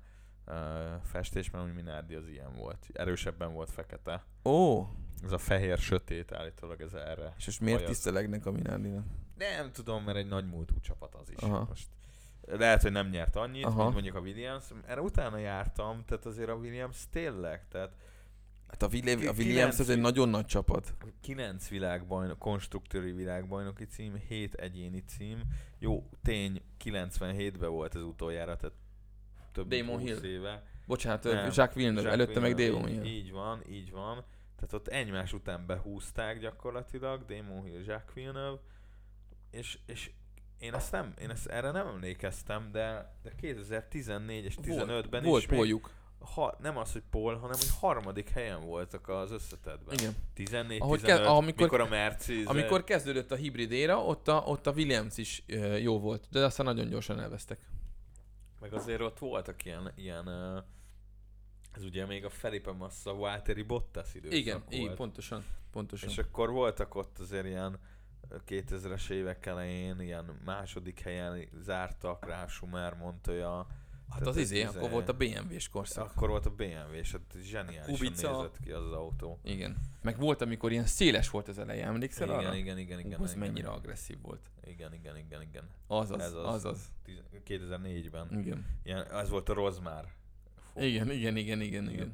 festés, mert úgy Minardi az ilyen volt. Erősebben volt fekete. Ó. Ez a fehér-sötét állítólag ez erre. És most miért tisztelegnek a Minardi-nak? Nem tudom, mert egy nagy múltú csapat az is. Aha. Most lehet, hogy nem nyert annyit, Aha. mint mondjuk a Williams. Erre utána jártam, tehát azért a Williams tényleg, tehát Hát a, Williams, a Williams ez egy nagyon nagy csapat. 9 világbajnok, konstruktőri világbajnoki cím, 7 egyéni cím. Jó, tény, 97-ben volt az utoljára, tehát több Damon Hill. éve. Bocsánat, nem, Jacques Villeneuve, Jacques előtte Villeneuve, meg Damon Hill. Így van, így van. Tehát ott egymás után behúzták gyakorlatilag, Damon Hill, Jacques Villeneuve, és, és én ezt nem, én ezt erre nem emlékeztem, de, de 2014 és 15-ben volt, is volt poljuk. Ha, nem az, hogy Paul, hanem hogy harmadik helyen voltak az összetetben. Igen. 14 Ahogy 15, ke- amikor, mikor a Mercedes... Amikor kezdődött a hibrid éra, ott a, ott a Williams is jó volt, de aztán nagyon gyorsan elvesztek. Meg azért ott voltak ilyen, ilyen ez ugye még a Felipe Massa, Walteri Bottas időszak Igen, volt. így, pontosan, pontosan. És akkor voltak ott azért ilyen 2000-es évek elején ilyen második helyen zártak rá Schumer, Montoya. Hát az izé, akkor izé- volt a BMW-s korszak. Akkor volt a BMW-s, hát zseniálisan Kubica. nézett ki az, az autó. Igen. Meg volt, amikor ilyen széles volt az eleje, emlékszel igen, arra? Igen, igen, igen. Az igen, mennyire igen. agresszív volt. Igen, igen, igen, igen. Azaz, Ez az, azaz. 2004-ben. Igen. Ilyen, az volt a Rozmár. Igen, igen, igen, igen, igen. igen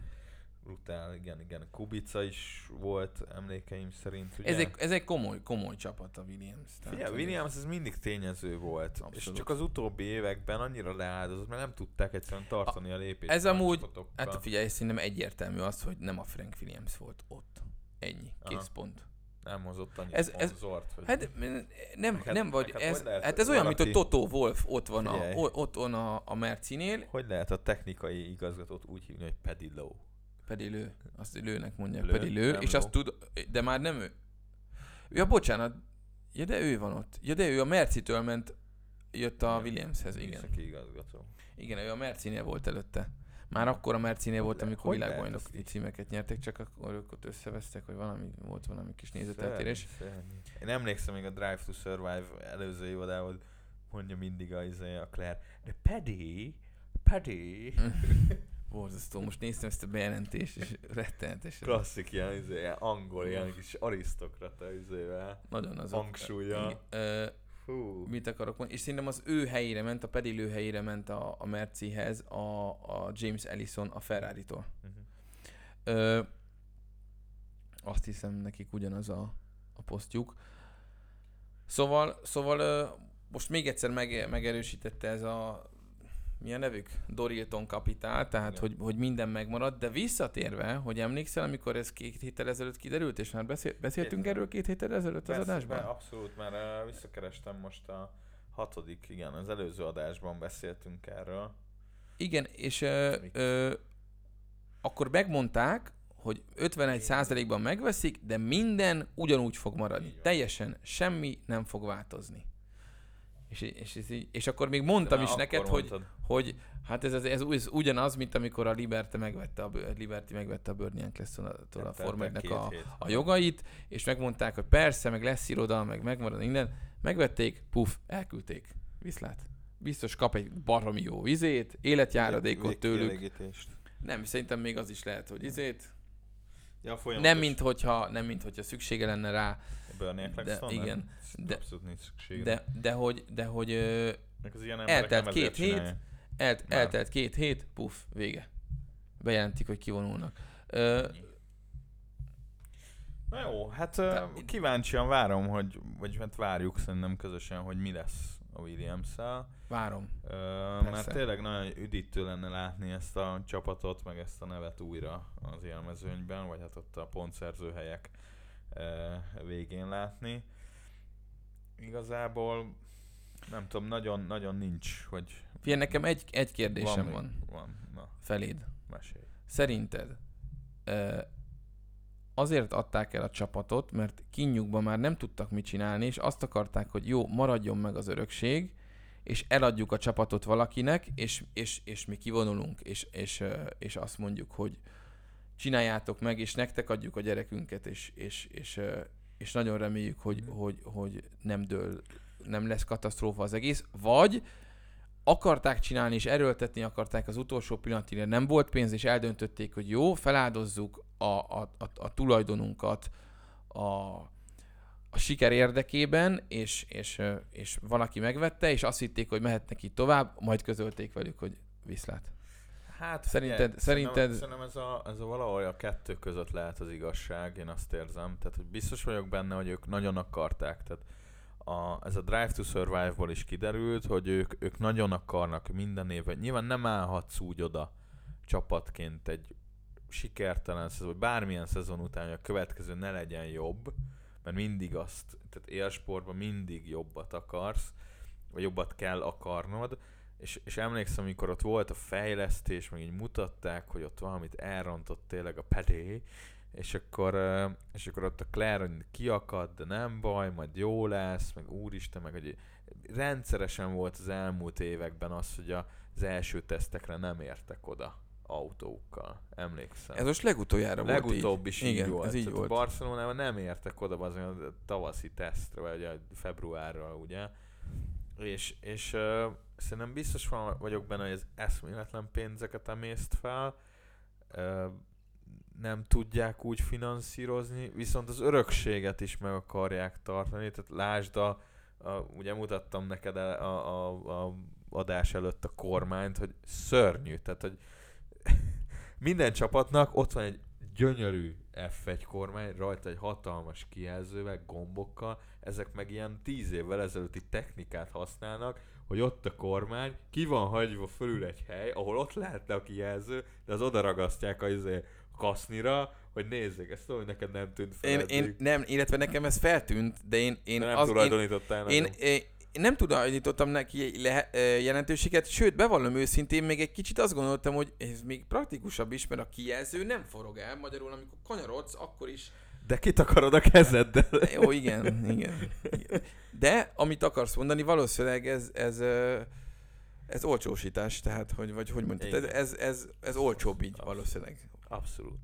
brutál, igen, igen. Kubica is volt emlékeim szerint. Ugye? Ez, egy, ez egy komoly, komoly csapat a Williams. Figyelj, Williams ez mindig tényező volt. Abszolút. És csak az utóbbi években annyira leáldozott, mert nem tudták egyszerűen tartani a, a lépést. Ez amúgy, hát figyelj, szerintem egyértelmű az, hogy nem a Frank Williams volt ott. Ennyi, Aha. kész pont. Nem hozott annyi ez, ez, szponzort. Hogy... Hát nem, hát, nem vagy, ez, hát ez olyan, mint hogy Toto Wolf ott van, a, ott van a, a Mercinél. Hogy lehet a technikai igazgatót úgy hívni, hogy Paddy Lowe? Pedig lő. Azt lőnek mondják. Lő, pedig lő. És ló. azt tud, de már nem ő. Ja, bocsánat. Ja, de ő van ott. Ja, de ő a Mercitől ment, jött a Williamshez, igen. igazgató. Igen, ő a Mercinél volt előtte. Már akkor a Mercinél volt, amikor világbajnok címeket nyertek, csak akkor ők ott összevesztek, hogy valami, volt valami kis nézeteltérés. Én emlékszem még a Drive to Survive előző évadában, mondja mindig a, izé, a Claire, de Paddy, Paddy, Borzasztó, most néztem ezt a bejelentést, és rettenetes. Klasszik ilyen, izé, ilyen angol, ilyen kis arisztokrata izével. Nagyon az Hangsúlya. Fú. Mit akarok mondani? És szerintem az ő helyére ment, a pedilő helyére ment a, a Mercihez a, a James Ellison a Ferrari-tól. Uh-huh. Ö, azt hiszem nekik ugyanaz a, a posztjuk. Szóval, szóval ö, most még egyszer meg, megerősítette ez a milyen nevük? Dorilton kapitál, tehát Igen. hogy, hogy minden megmarad, de visszatérve, hogy emlékszel, amikor ez két héttel ezelőtt kiderült, és már beszél, beszéltünk két. erről két héttel ezelőtt Persze, az adásban? Be, abszolút, mert uh, visszakerestem most a hatodik, igen, az előző adásban beszéltünk erről. Igen, és uh, uh, akkor megmondták, hogy 51%-ban megveszik, de minden ugyanúgy fog maradni. Teljesen semmi nem fog változni. És, és, és, és akkor még mondtam is neked, hogy, hogy hát ez, ez, ez, ez, ugyanaz, mint amikor a Liberty megvette a, Liberty megvette a Bernie Eccleston-tól a Forma a, a jogait, és megmondták, hogy persze, meg lesz iroda, meg megmarad minden. Megvették, puf, elküldték. Viszlát. Biztos kap egy baromi jó vizét, életjáradékot tőlük. Nem, szerintem még az is lehet, hogy izét. Ja, nem, mint hogyha, nem mint hogyha szüksége lenne rá. Bernie de, igen, de, abszolút nincs szükség. De, de hogy, de hogy ö, eltelt két hét, elt, eltelt két hét, puff, vége. Bejelentik, hogy kivonulnak. Ö, Na jó, hát de, kíváncsian várom, hogy, vagy hát várjuk szerintem közösen, hogy mi lesz a Williams-szel. Várom. Ö, mert tényleg nagyon üdítő lenne látni ezt a csapatot, meg ezt a nevet újra az élmezőnyben, vagy hát ott a pontszerző helyek végén látni. Igazából nem tudom, nagyon, nagyon nincs, hogy... Fia, nekem egy, egy kérdésem van. Van. van. Na. Feléd. Mesélj. Szerinted azért adták el a csapatot, mert kinyugban már nem tudtak mit csinálni, és azt akarták, hogy jó, maradjon meg az örökség, és eladjuk a csapatot valakinek, és, és, és mi kivonulunk, és, és, és azt mondjuk, hogy csináljátok meg, és nektek adjuk a gyerekünket, és, és, és, és nagyon reméljük, hogy, hogy, hogy nem dől, nem lesz katasztrófa az egész, vagy akarták csinálni és erőltetni akarták az utolsó pillanatig, nem volt pénz, és eldöntötték, hogy jó, feláldozzuk a, a, a, a tulajdonunkat a, a siker érdekében, és, és, és valaki megvette, és azt hitték, hogy mehetnek így tovább, majd közölték velük, hogy viszlát. Hát szerinted, ugye, szerinted... Szerintem, ez, a, ez a valahol a kettő között lehet az igazság, én azt érzem. Tehát, hogy biztos vagyok benne, hogy ők nagyon akarták. Tehát a, ez a Drive to Survive-ból is kiderült, hogy ők, ők nagyon akarnak minden évben. Nyilván nem állhatsz úgy oda csapatként egy sikertelen szezon, vagy bármilyen szezon után, hogy a következő ne legyen jobb, mert mindig azt, tehát élsportban mindig jobbat akarsz, vagy jobbat kell akarnod, és, és emlékszem, amikor ott volt a fejlesztés, meg így mutatták, hogy ott valamit elrontott tényleg a pedé, és akkor, és akkor ott a Claire kiakad, de nem baj, majd jó lesz, meg úristen, meg hogy rendszeresen volt az elmúlt években az, hogy az első tesztekre nem értek oda autókkal. Emlékszem. Ez most legutoljára Legutóbb volt Legutóbb is Igen, így volt. Ez így volt. Barcelonában nem értek oda az a tavaszi tesztre, vagy a februárra, ugye. És, és uh, szerintem biztos van, vagyok benne, hogy ez eszméletlen pénzeket emészt fel, uh, nem tudják úgy finanszírozni, viszont az örökséget is meg akarják tartani, tehát lásd a, a ugye mutattam neked a, a, a, a adás előtt a kormányt, hogy szörnyű, tehát hogy minden csapatnak ott van egy gyönyörű F1 kormány, rajta egy hatalmas kijelzővel, gombokkal, ezek meg ilyen tíz évvel ezelőtti technikát használnak, hogy ott a kormány, ki van hagyva fölül egy hely, ahol ott lehetne a kijelző, de az oda ragasztják a izé, kasznira, hogy nézzék, ezt tudom, hogy neked nem tűnt fel. Én, én, nem, illetve nekem ez feltűnt, de én... én de nem az, én, én, én, én nem tulajdonítottam neki le, jelentőséget, sőt, bevallom őszintén, még egy kicsit azt gondoltam, hogy ez még praktikusabb is, mert a kijelző nem forog el, magyarul amikor kanyarodsz, akkor is de kit akarod a kezeddel? Jó, igen, igen, igen. De, amit akarsz mondani, valószínűleg ez, ez, ez olcsósítás, tehát, hogy, vagy hogy mondtad, ez, ez, ez, ez olcsóbb így Abszolút. valószínűleg. Abszolút.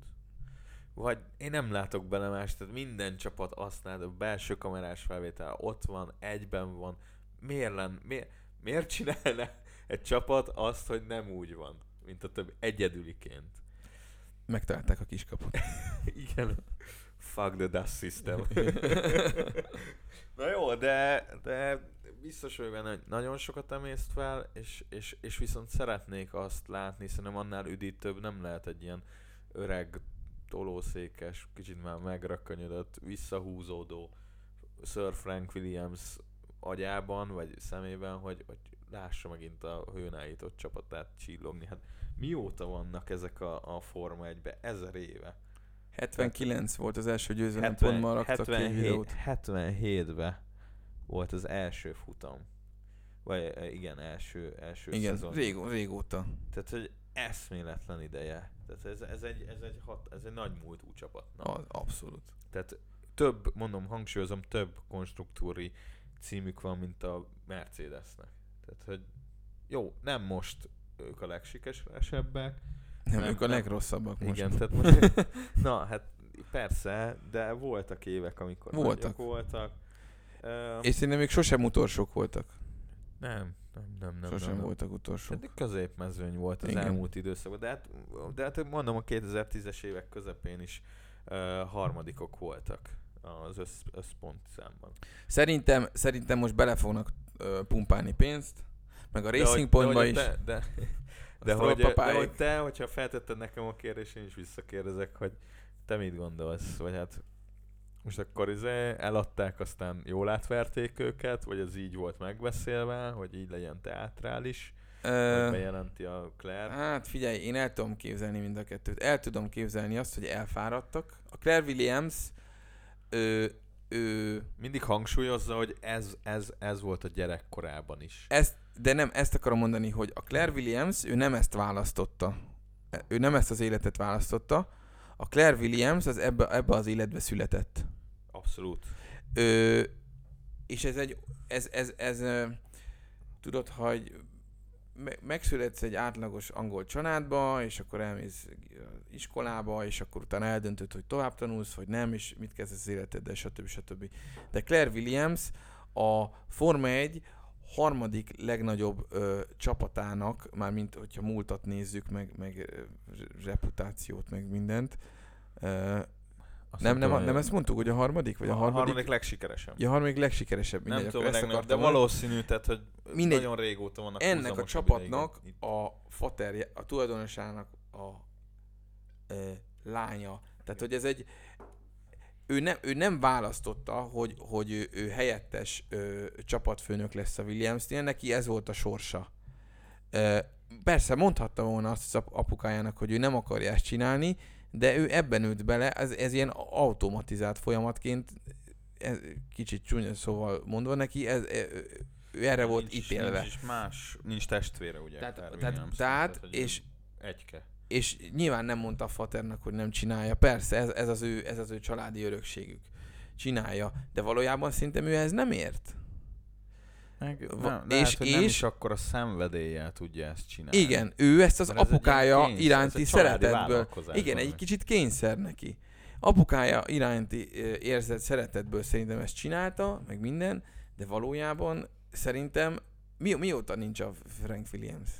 Vagy én nem látok bele más, tehát minden csapat azt a belső kamerás felvétel ott van, egyben van. Miért, len, miért, miért csinálna egy csapat azt, hogy nem úgy van? mint a többi, egyedüliként. Megtalálták a kiskaput. Igen. Fuck the dust system. Na jó, de, de biztos vagyok benne, hogy nagyon sokat emészt fel, és, és, és viszont szeretnék azt látni, szerintem annál üdítőbb nem lehet egy ilyen öreg, tolószékes, kicsit már megrakanyodott, visszahúzódó Sir Frank Williams agyában, vagy szemében, hogy, hogy lássa megint a hőnállított csapatát csillogni. Hát mióta vannak ezek a, a Forma 1-be? Ezer éve. 79 volt az első győzelem, 70, pont ma raktak 77, 77-ben volt az első futam. Vagy e, igen, első, első igen, szezon. Régó, régóta. Tehát, hogy eszméletlen ideje. Tehát ez, ez, egy, ez, egy, hat, ez egy nagy múltú csapat. Az, abszolút. Tehát több, mondom, hangsúlyozom, több konstruktúri címük van, mint a Mercedesnek. Tehát, hogy jó, nem most ők a legsikeresebbek. Nem, nem ők a legrosszabbak most. Igen, tehát most, na, hát persze, de voltak évek, amikor voltak. voltak. Uh, És szerintem még sosem utolsók voltak. Nem, nem, nem, nem. Sosem nem, nem. voltak utolsók. Eddig középmezőny volt az Igen. elmúlt időszakban, de hát, de hát mondom, a 2010-es évek közepén is uh, harmadikok voltak az össz, összpont számban. Szerintem, szerintem most bele fognak uh, pumpálni pénzt, meg a Racing Pointba is. De, de, de, hogy, de hogy te, hogyha feltetted nekem a kérdést, én is visszakérdezek, hogy te mit gondolsz, vagy hát most akkor izé eladták, aztán jól átverték őket, vagy ez így volt megbeszélve, hogy így legyen teátrális, Ö... bejelenti a Claire? Hát figyelj, én el tudom képzelni mind a kettőt. El tudom képzelni azt, hogy elfáradtak. A Claire Williams ő, ő... Mindig hangsúlyozza, hogy ez, ez, ez volt a gyerekkorában is. Ezt, de nem, ezt akarom mondani, hogy a Claire Williams, ő nem ezt választotta. Ő nem ezt az életet választotta. A Claire Williams az ebbe, ebbe az életbe született. Abszolút. Ö, és ez egy, ez, ez, ez, ez tudod, hogy megszületsz egy átlagos angol családba, és akkor elmész iskolába, és akkor utána eldöntöd, hogy tovább tanulsz, vagy nem, és mit kezdesz az életeddel, stb. stb. De Claire Williams a Forma 1 harmadik legnagyobb ö, csapatának, mármint hogyha múltat nézzük, meg, meg reputációt, meg mindent, ö, azt nem, nem, nem, ezt mondtuk, hogy a harmadik? Vagy a, a harmadik, harmadik legsikeresebb. Ja, a harmadik legsikeresebb. Mindegy, nem tudom, legnagyobb, de valószínű, tehát, hogy mindegy, nagyon régóta vannak Ennek a csapatnak a faterje, a tulajdonosának a e, lánya. Tehát, hogy ez egy, ő nem, ő nem választotta, hogy, hogy ő, ő helyettes ö, csapatfőnök lesz a Williams-nél, neki ez volt a sorsa. E, persze mondhatta volna azt az apukájának, hogy ő nem akarja ezt csinálni, de ő ebben ült bele, ez, ez ilyen automatizált folyamatként, ez, kicsit csúnya szóval mondva neki, ez, e, ő erre volt nincs, ítélve. Nincs más, nincs testvére, ugye? Tehát, tehát, tehát, tehát és, egyke. és nyilván nem mondta a faternak, hogy nem csinálja. Persze, ez, ez, az ő, ez az ő családi örökségük. Csinálja. De valójában szerintem ő ez nem ért. Meg, nem, és, lehet, hogy és, nem is akkor a szenvedéllyel tudja ezt csinálni. Igen, ő ezt az Mert apukája kényszer, iránti szeretetből. Igen, egy kicsit kényszer neki. Apukája iránti érzett szeretetből szerintem ezt csinálta, meg minden, de valójában szerintem mi, mióta nincs a Frank Williams?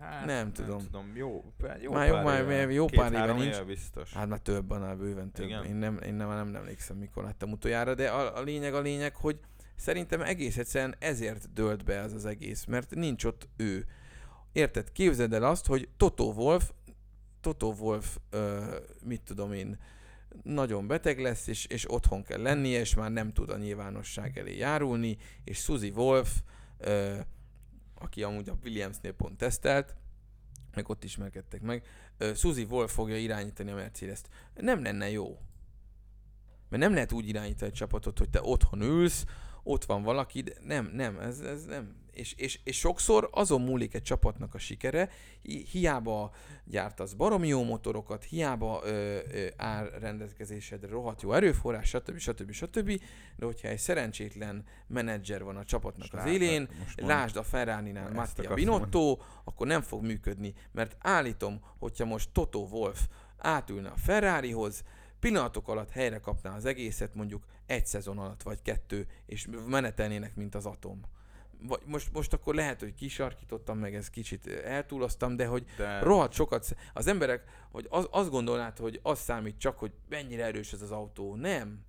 Hát, nem tudom. Nem tudom. Jó, jó már jó, már, éve, jó pár éve nincs. Biztos. Hát már több, annál bőven több. Igen? Én nem, én nem, nem emlékszem, mikor láttam utoljára, de a, a lényeg a lényeg, hogy Szerintem egész egyszerűen ezért dölt be ez az egész, mert nincs ott ő. Érted? Képzeld el azt, hogy Toto Wolf, Toto Wolf, ö, mit tudom én, nagyon beteg lesz, és, és otthon kell lennie, és már nem tud a nyilvánosság elé járulni, és Suzy Wolf, ö, aki amúgy a Williamsnél pont tesztelt, meg ott ismerkedtek meg, ö, Suzy Wolf fogja irányítani a Mercedes-t. Nem lenne jó. Mert nem lehet úgy irányítani egy csapatot, hogy te otthon ülsz, ott van valaki, de nem, nem, ez, ez nem. És, és, és sokszor azon múlik egy csapatnak a sikere, hiába gyártasz baromi jó motorokat, hiába ö, ö, áll rendelkezésedre rohadt jó erőforrás, stb. stb. stb. De hogyha egy szerencsétlen menedzser van a csapatnak az élén, lásd a Ferrari-nál Mattia Binotto, akkor nem fog működni, mert állítom, hogyha most Toto Wolf átülne a Ferrarihoz, pillanatok alatt helyre kapná az egészet, mondjuk egy szezon alatt, vagy kettő, és menetelnének, mint az atom. vagy most, most akkor lehet, hogy kisarkítottam meg, ez kicsit eltúloztam, de hogy de... rohadt sokat, az emberek, hogy az, azt gondolnád, hogy az számít csak, hogy mennyire erős ez az autó. Nem.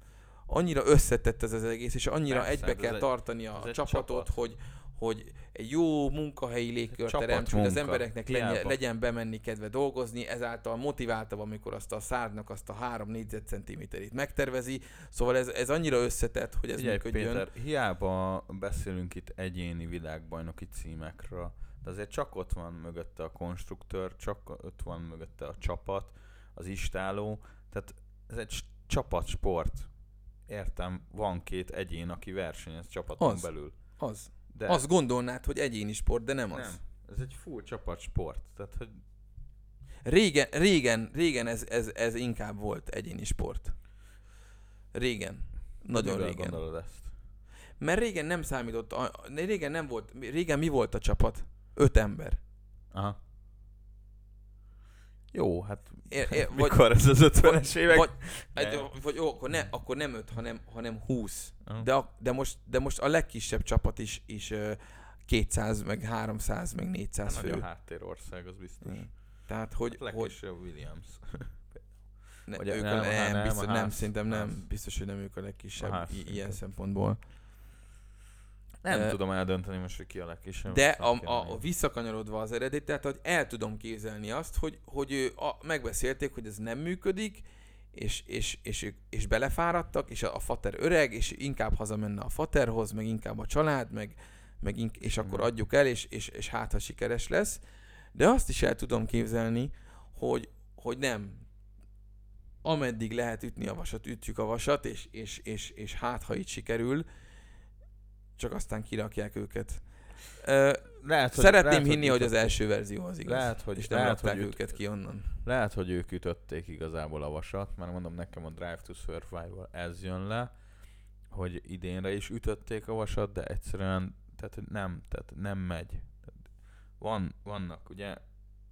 Annyira összetett ez az egész, és annyira Persze, egybe kell tartani a csapatot, csapat. hogy, hogy egy jó munkahelyi légkört teremt, hogy az embereknek legyen, legyen bemenni kedve dolgozni, ezáltal motiváltabb, amikor azt a szárnak azt a három négyzetcentiméterét megtervezi. Szóval ez, ez annyira összetett, hogy ez Ugye, működjön. Péter, hiába beszélünk itt egyéni világbajnoki címekről, de azért csak ott van mögötte a konstruktőr, csak ott van mögötte a csapat, az istáló, tehát ez egy csapatsport. Értem, van két egyén, aki versenyez csapaton az, belül. Az. De... Azt gondolnád, hogy egyéni sport, de nem, nem. az. Ez egy full csapatsport. Tehát, hogy... Régen, régen, régen ez, ez, ez inkább volt egyéni sport. Régen. Nagyon Mivel régen. ezt? Mert régen nem számított, régen nem volt, régen mi volt a csapat? Öt ember. Aha. Jó, hát ér, ér, mikor vagy, ez az 50-es évek? Vagy, egy, vagy jó, akkor, ne, akkor nem 5, hanem, hanem 20. Uh-huh. De, a, de, most, de most a legkisebb csapat is, is uh, 200, meg 300, meg 400 fő. Nagy a háttérország, az biztos. Mm. Tehát, hogy... Hát hogy Williams. Ne, ők nem, a, nem, nem, biztos, nem, szerintem nem, biztos, hogy nem ők a legkisebb a i- ilyen szempontból. Nem uh, tudom eldönteni most, hogy ki a legkisebb. De a, a, a visszakanyarodva az eredet, tehát hogy el tudom képzelni azt, hogy, hogy ő a, megbeszélték, hogy ez nem működik, és, és, és, ők, és belefáradtak, és a, a fater öreg, és inkább hazamenne a faterhoz, meg inkább a család, meg, meg ink, és akkor adjuk el, és, és, és hát, ha sikeres lesz. De azt is el tudom képzelni, hogy, hogy nem. Ameddig lehet ütni a vasat, ütjük a vasat, és, és, és, és hát, ha itt sikerül, csak aztán kirakják őket. Uh, lehet, hogy, Szeretném lehet, hinni, hogy, hogy az első verzió az igaz. Lehet, hogy, és nem lehet, hogy őket ki onnan. Lehet, hogy ők ütötték igazából a vasat, mert mondom nekem a Drive to Survival ez jön le, hogy idénre is ütötték a vasat, de egyszerűen tehát nem, tehát nem megy. Van, vannak, ugye,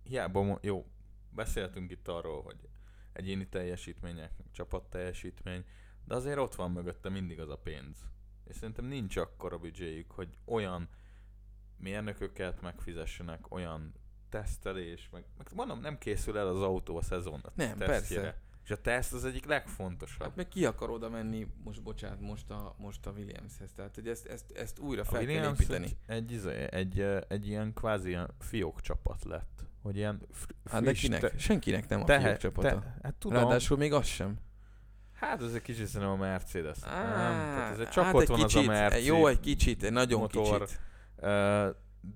hiába, jó, beszéltünk itt arról, hogy egyéni teljesítmények, csapat teljesítmény, de azért ott van mögötte mindig az a pénz és szerintem nincs akkora büdzséjük, hogy olyan mérnököket megfizessenek, olyan tesztelés, meg, meg mondom, nem készül el az autó a szezon a Nem, tesztjére. persze. És a teszt az egyik legfontosabb. Hát meg ki akar oda menni, most bocsánat, most a, most a Williamshez, tehát hogy ezt, ezt, ezt újra fel a kell építeni. Egy, egy, egy, egy, egy ilyen kvázi ilyen fiók csapat lett. Hogy ilyen fr- hát de kinek? Te, Senkinek nem a te, fiók csapata. Te, hát tudom. Ráadásul még az sem. Hát ez egy kicsit szerintem a Mercedes. Á, nem? Tehát ez csak hát ott van kicsit, az a Mercedes. Jó, egy kicsit, egy nagyon motor. kicsit.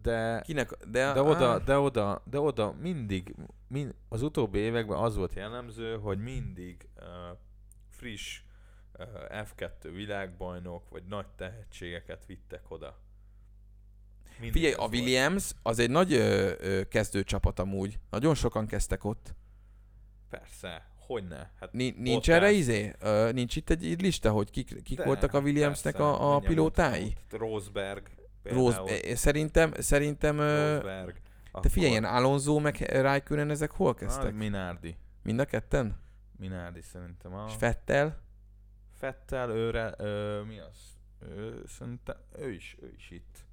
De, Kinek, de, de, oda, de, oda, de oda mindig, mind, az utóbbi években az volt jellemző, hogy mindig uh, friss uh, F2 világbajnok, vagy nagy tehetségeket vittek oda. Mindig Figyelj, a Williams volt. az egy nagy ö, ö, kezdőcsapat amúgy. Nagyon sokan kezdtek ott. Persze, Hogyne? Hát Ni- nincs erre izé? Uh, nincs itt egy lista, hogy kik, kik De, voltak a Williamsnek persze, a, a pilótái? Rosberg. Rose, eh, szerintem, szerintem Rosberg. te figyelj, ilyen Alonso meg Raikkonen ezek hol kezdtek? Ah, Minardi. Mind a ketten? Minardi szerintem. A... És Fettel? Fettel, őre, ö, mi az? Ő, szerintem, ő is, ő is itt.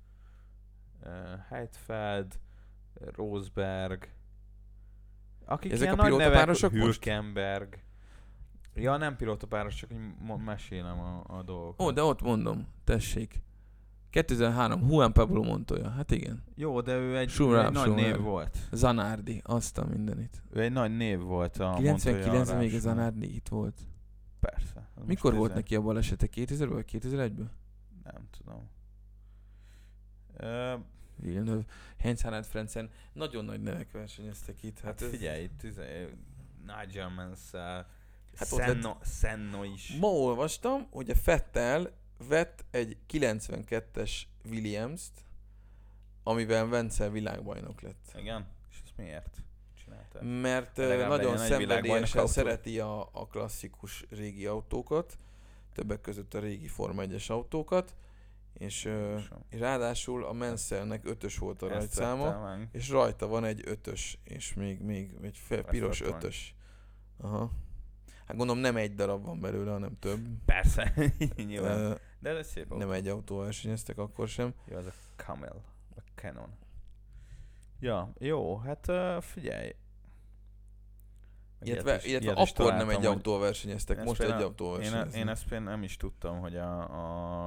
Uh, Heidfeld, Rosberg, akik Ezek a pilótapárosok most? Hülkenberg. Ja, nem pilótapáros, csak hogy mesélem a, a dolgokat. Ó, de ott mondom, tessék. 2003, Juan Pablo Montoya, hát igen. Jó, de ő egy, ő egy nagy név volt. Zanardi, azt a mindenit. Ő egy nagy név volt a 99 még a Zanardi itt volt. Persze. Mikor volt neki a balesete? 2000 vagy 2001-ben? Nem tudom. Villeneuve, Heinz Harald Frenzen, nagyon nagy nevek versenyeztek itt. Hát, hát figyelj, itt Nigel Mansell, hát Senno, Senno is. Ma olvastam, hogy a Fettel vett egy 92-es Williams-t, amivel Vence világbajnok lett. Igen? És ez miért? Mert nagyon szenvedélyesen szereti a, a klasszikus régi autókat, többek között a régi Forma 1-es autókat, és, és ráadásul a Mansellnek ötös volt a rajtszáma, és rajta van egy ötös, és még, még egy fel, piros ötös. Aha. Hát gondolom nem egy darab van belőle, hanem több. Persze, nyilván. Uh, De ez szép autó. Nem egy autó versenyeztek akkor sem. Jó, ez a Camel, a Canon. Ja, jó, hát uh, figyelj. Illetve, is, illetve akkor találtam, nem egy autóval versenyeztek, most egy autóval versenyeztek. Én, én ezt például nem is tudtam, hogy a,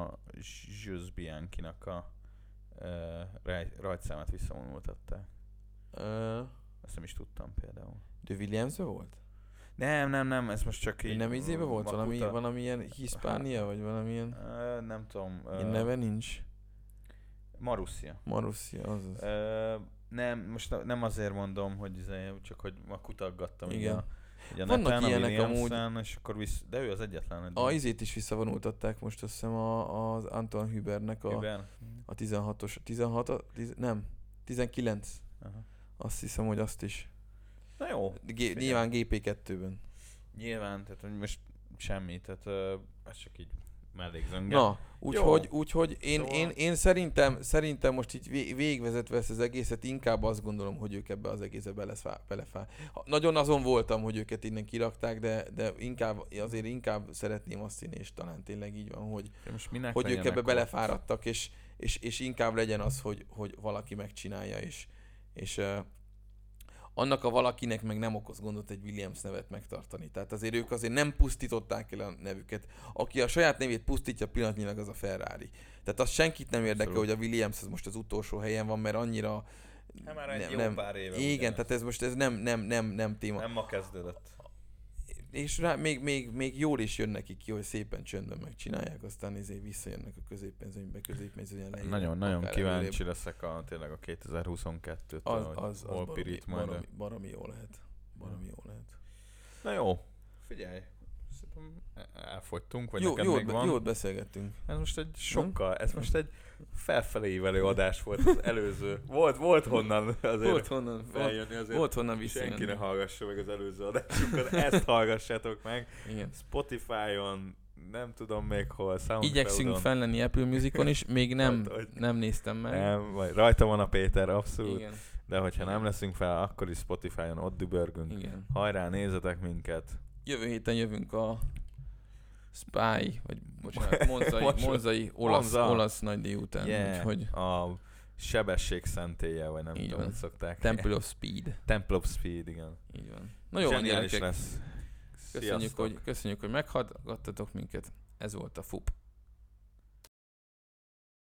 a Jules Bianchi-nak a uh, rajtszámát visszavonultatták. Uh, ezt nem is tudtam például. De williams volt? Nem, nem, nem, ez most csak így... Nem izébe volt? Valami, valamilyen Hispánia, hát, vagy valamilyen... Uh, nem tudom. Uh, neve nincs? Marussia. Marussia, azaz. Uh, nem, most nem azért mondom, hogy izé, csak hogy ma kutaggattam. Igen. Ugye a Vannak neten, ilyenek amúgy. És akkor visz, de ő az egyetlen. A izét is visszavonultatták most azt hiszem a, az Anton Hübernek a, Hüber. a 16-os, 16, a, 10, nem, 19. Aha. Azt hiszem, hogy azt is. Na jó. G- nyilván GP2-ben. Nyilván, tehát most semmi, tehát uh, ez csak így mellékzönge. Na, úgyhogy úgy, hogy én, szóval... én, én, szerintem, szerintem most így végvezetve ezt az egészet, inkább azt gondolom, hogy ők ebbe az egészbe belefá, belefá. Nagyon azon voltam, hogy őket innen kirakták, de, de inkább, azért inkább szeretném azt hinni, és talán tényleg így van, hogy, most hogy ők ebbe belefáradtak, és, és, és inkább legyen az, hogy, hogy valaki megcsinálja, és, és annak a valakinek meg nem okoz gondot egy Williams nevet megtartani. Tehát azért ők azért nem pusztították el a nevüket. Aki a saját nevét pusztítja pillanatnyilag, az a Ferrari. Tehát az senkit nem érdekel, hogy a Williams az most az utolsó helyen van, mert annyira Hát már egy nem, jó nem, pár éve. Igen, tehát ez most ez nem, nem, nem, nem téma. Nem ma kezdődött és rá, még, még, még jól is jön nekik ki, hogy szépen csöndben megcsinálják, aztán ezért visszajönnek a középpenzőnybe, középpenzőnyen lejjebb. Nagyon, nagyon kíváncsi előrébb. leszek a, tényleg a 2022-t, az, az, az, az baromi, baromi, baromi, jó lehet. Baromi jó lehet. Na jó, figyelj, elfogytunk, vagy jó, neked jót, még van. Jót beszélgettünk. Ez most egy sokkal, ez most egy felfelé ívelő adás volt az előző. Volt, volt honnan azért volt honnan, feljönni azért. Volt honnan visszajönni. Senki ne hallgassa meg az előző adásunkat, ezt hallgassátok meg. Igen. Spotify-on, nem tudom még hol, Igyekszünk fenn lenni Apple Musicon is, még nem, hát, nem néztem meg. Nem, vagy rajta van a Péter, abszolút. Igen. De hogyha Igen. nem leszünk fel, akkor is Spotify-on ott dübörgünk. Igen. Hajrá, nézzetek minket. Jövő héten jövünk a Spy, vagy bocsánat, Monzai, Monzai olasz, Monza. olasz nagydíj után. Yeah. Úgyhogy... A sebesség szentélye, vagy nem Így tudom, hogy szokták. Temple of Speed. Temple of Speed, igen. Így van. Na jó, Zseniális lesz. Köszönjük hogy, köszönjük, hogy meghallgattatok minket. Ez volt a FUP.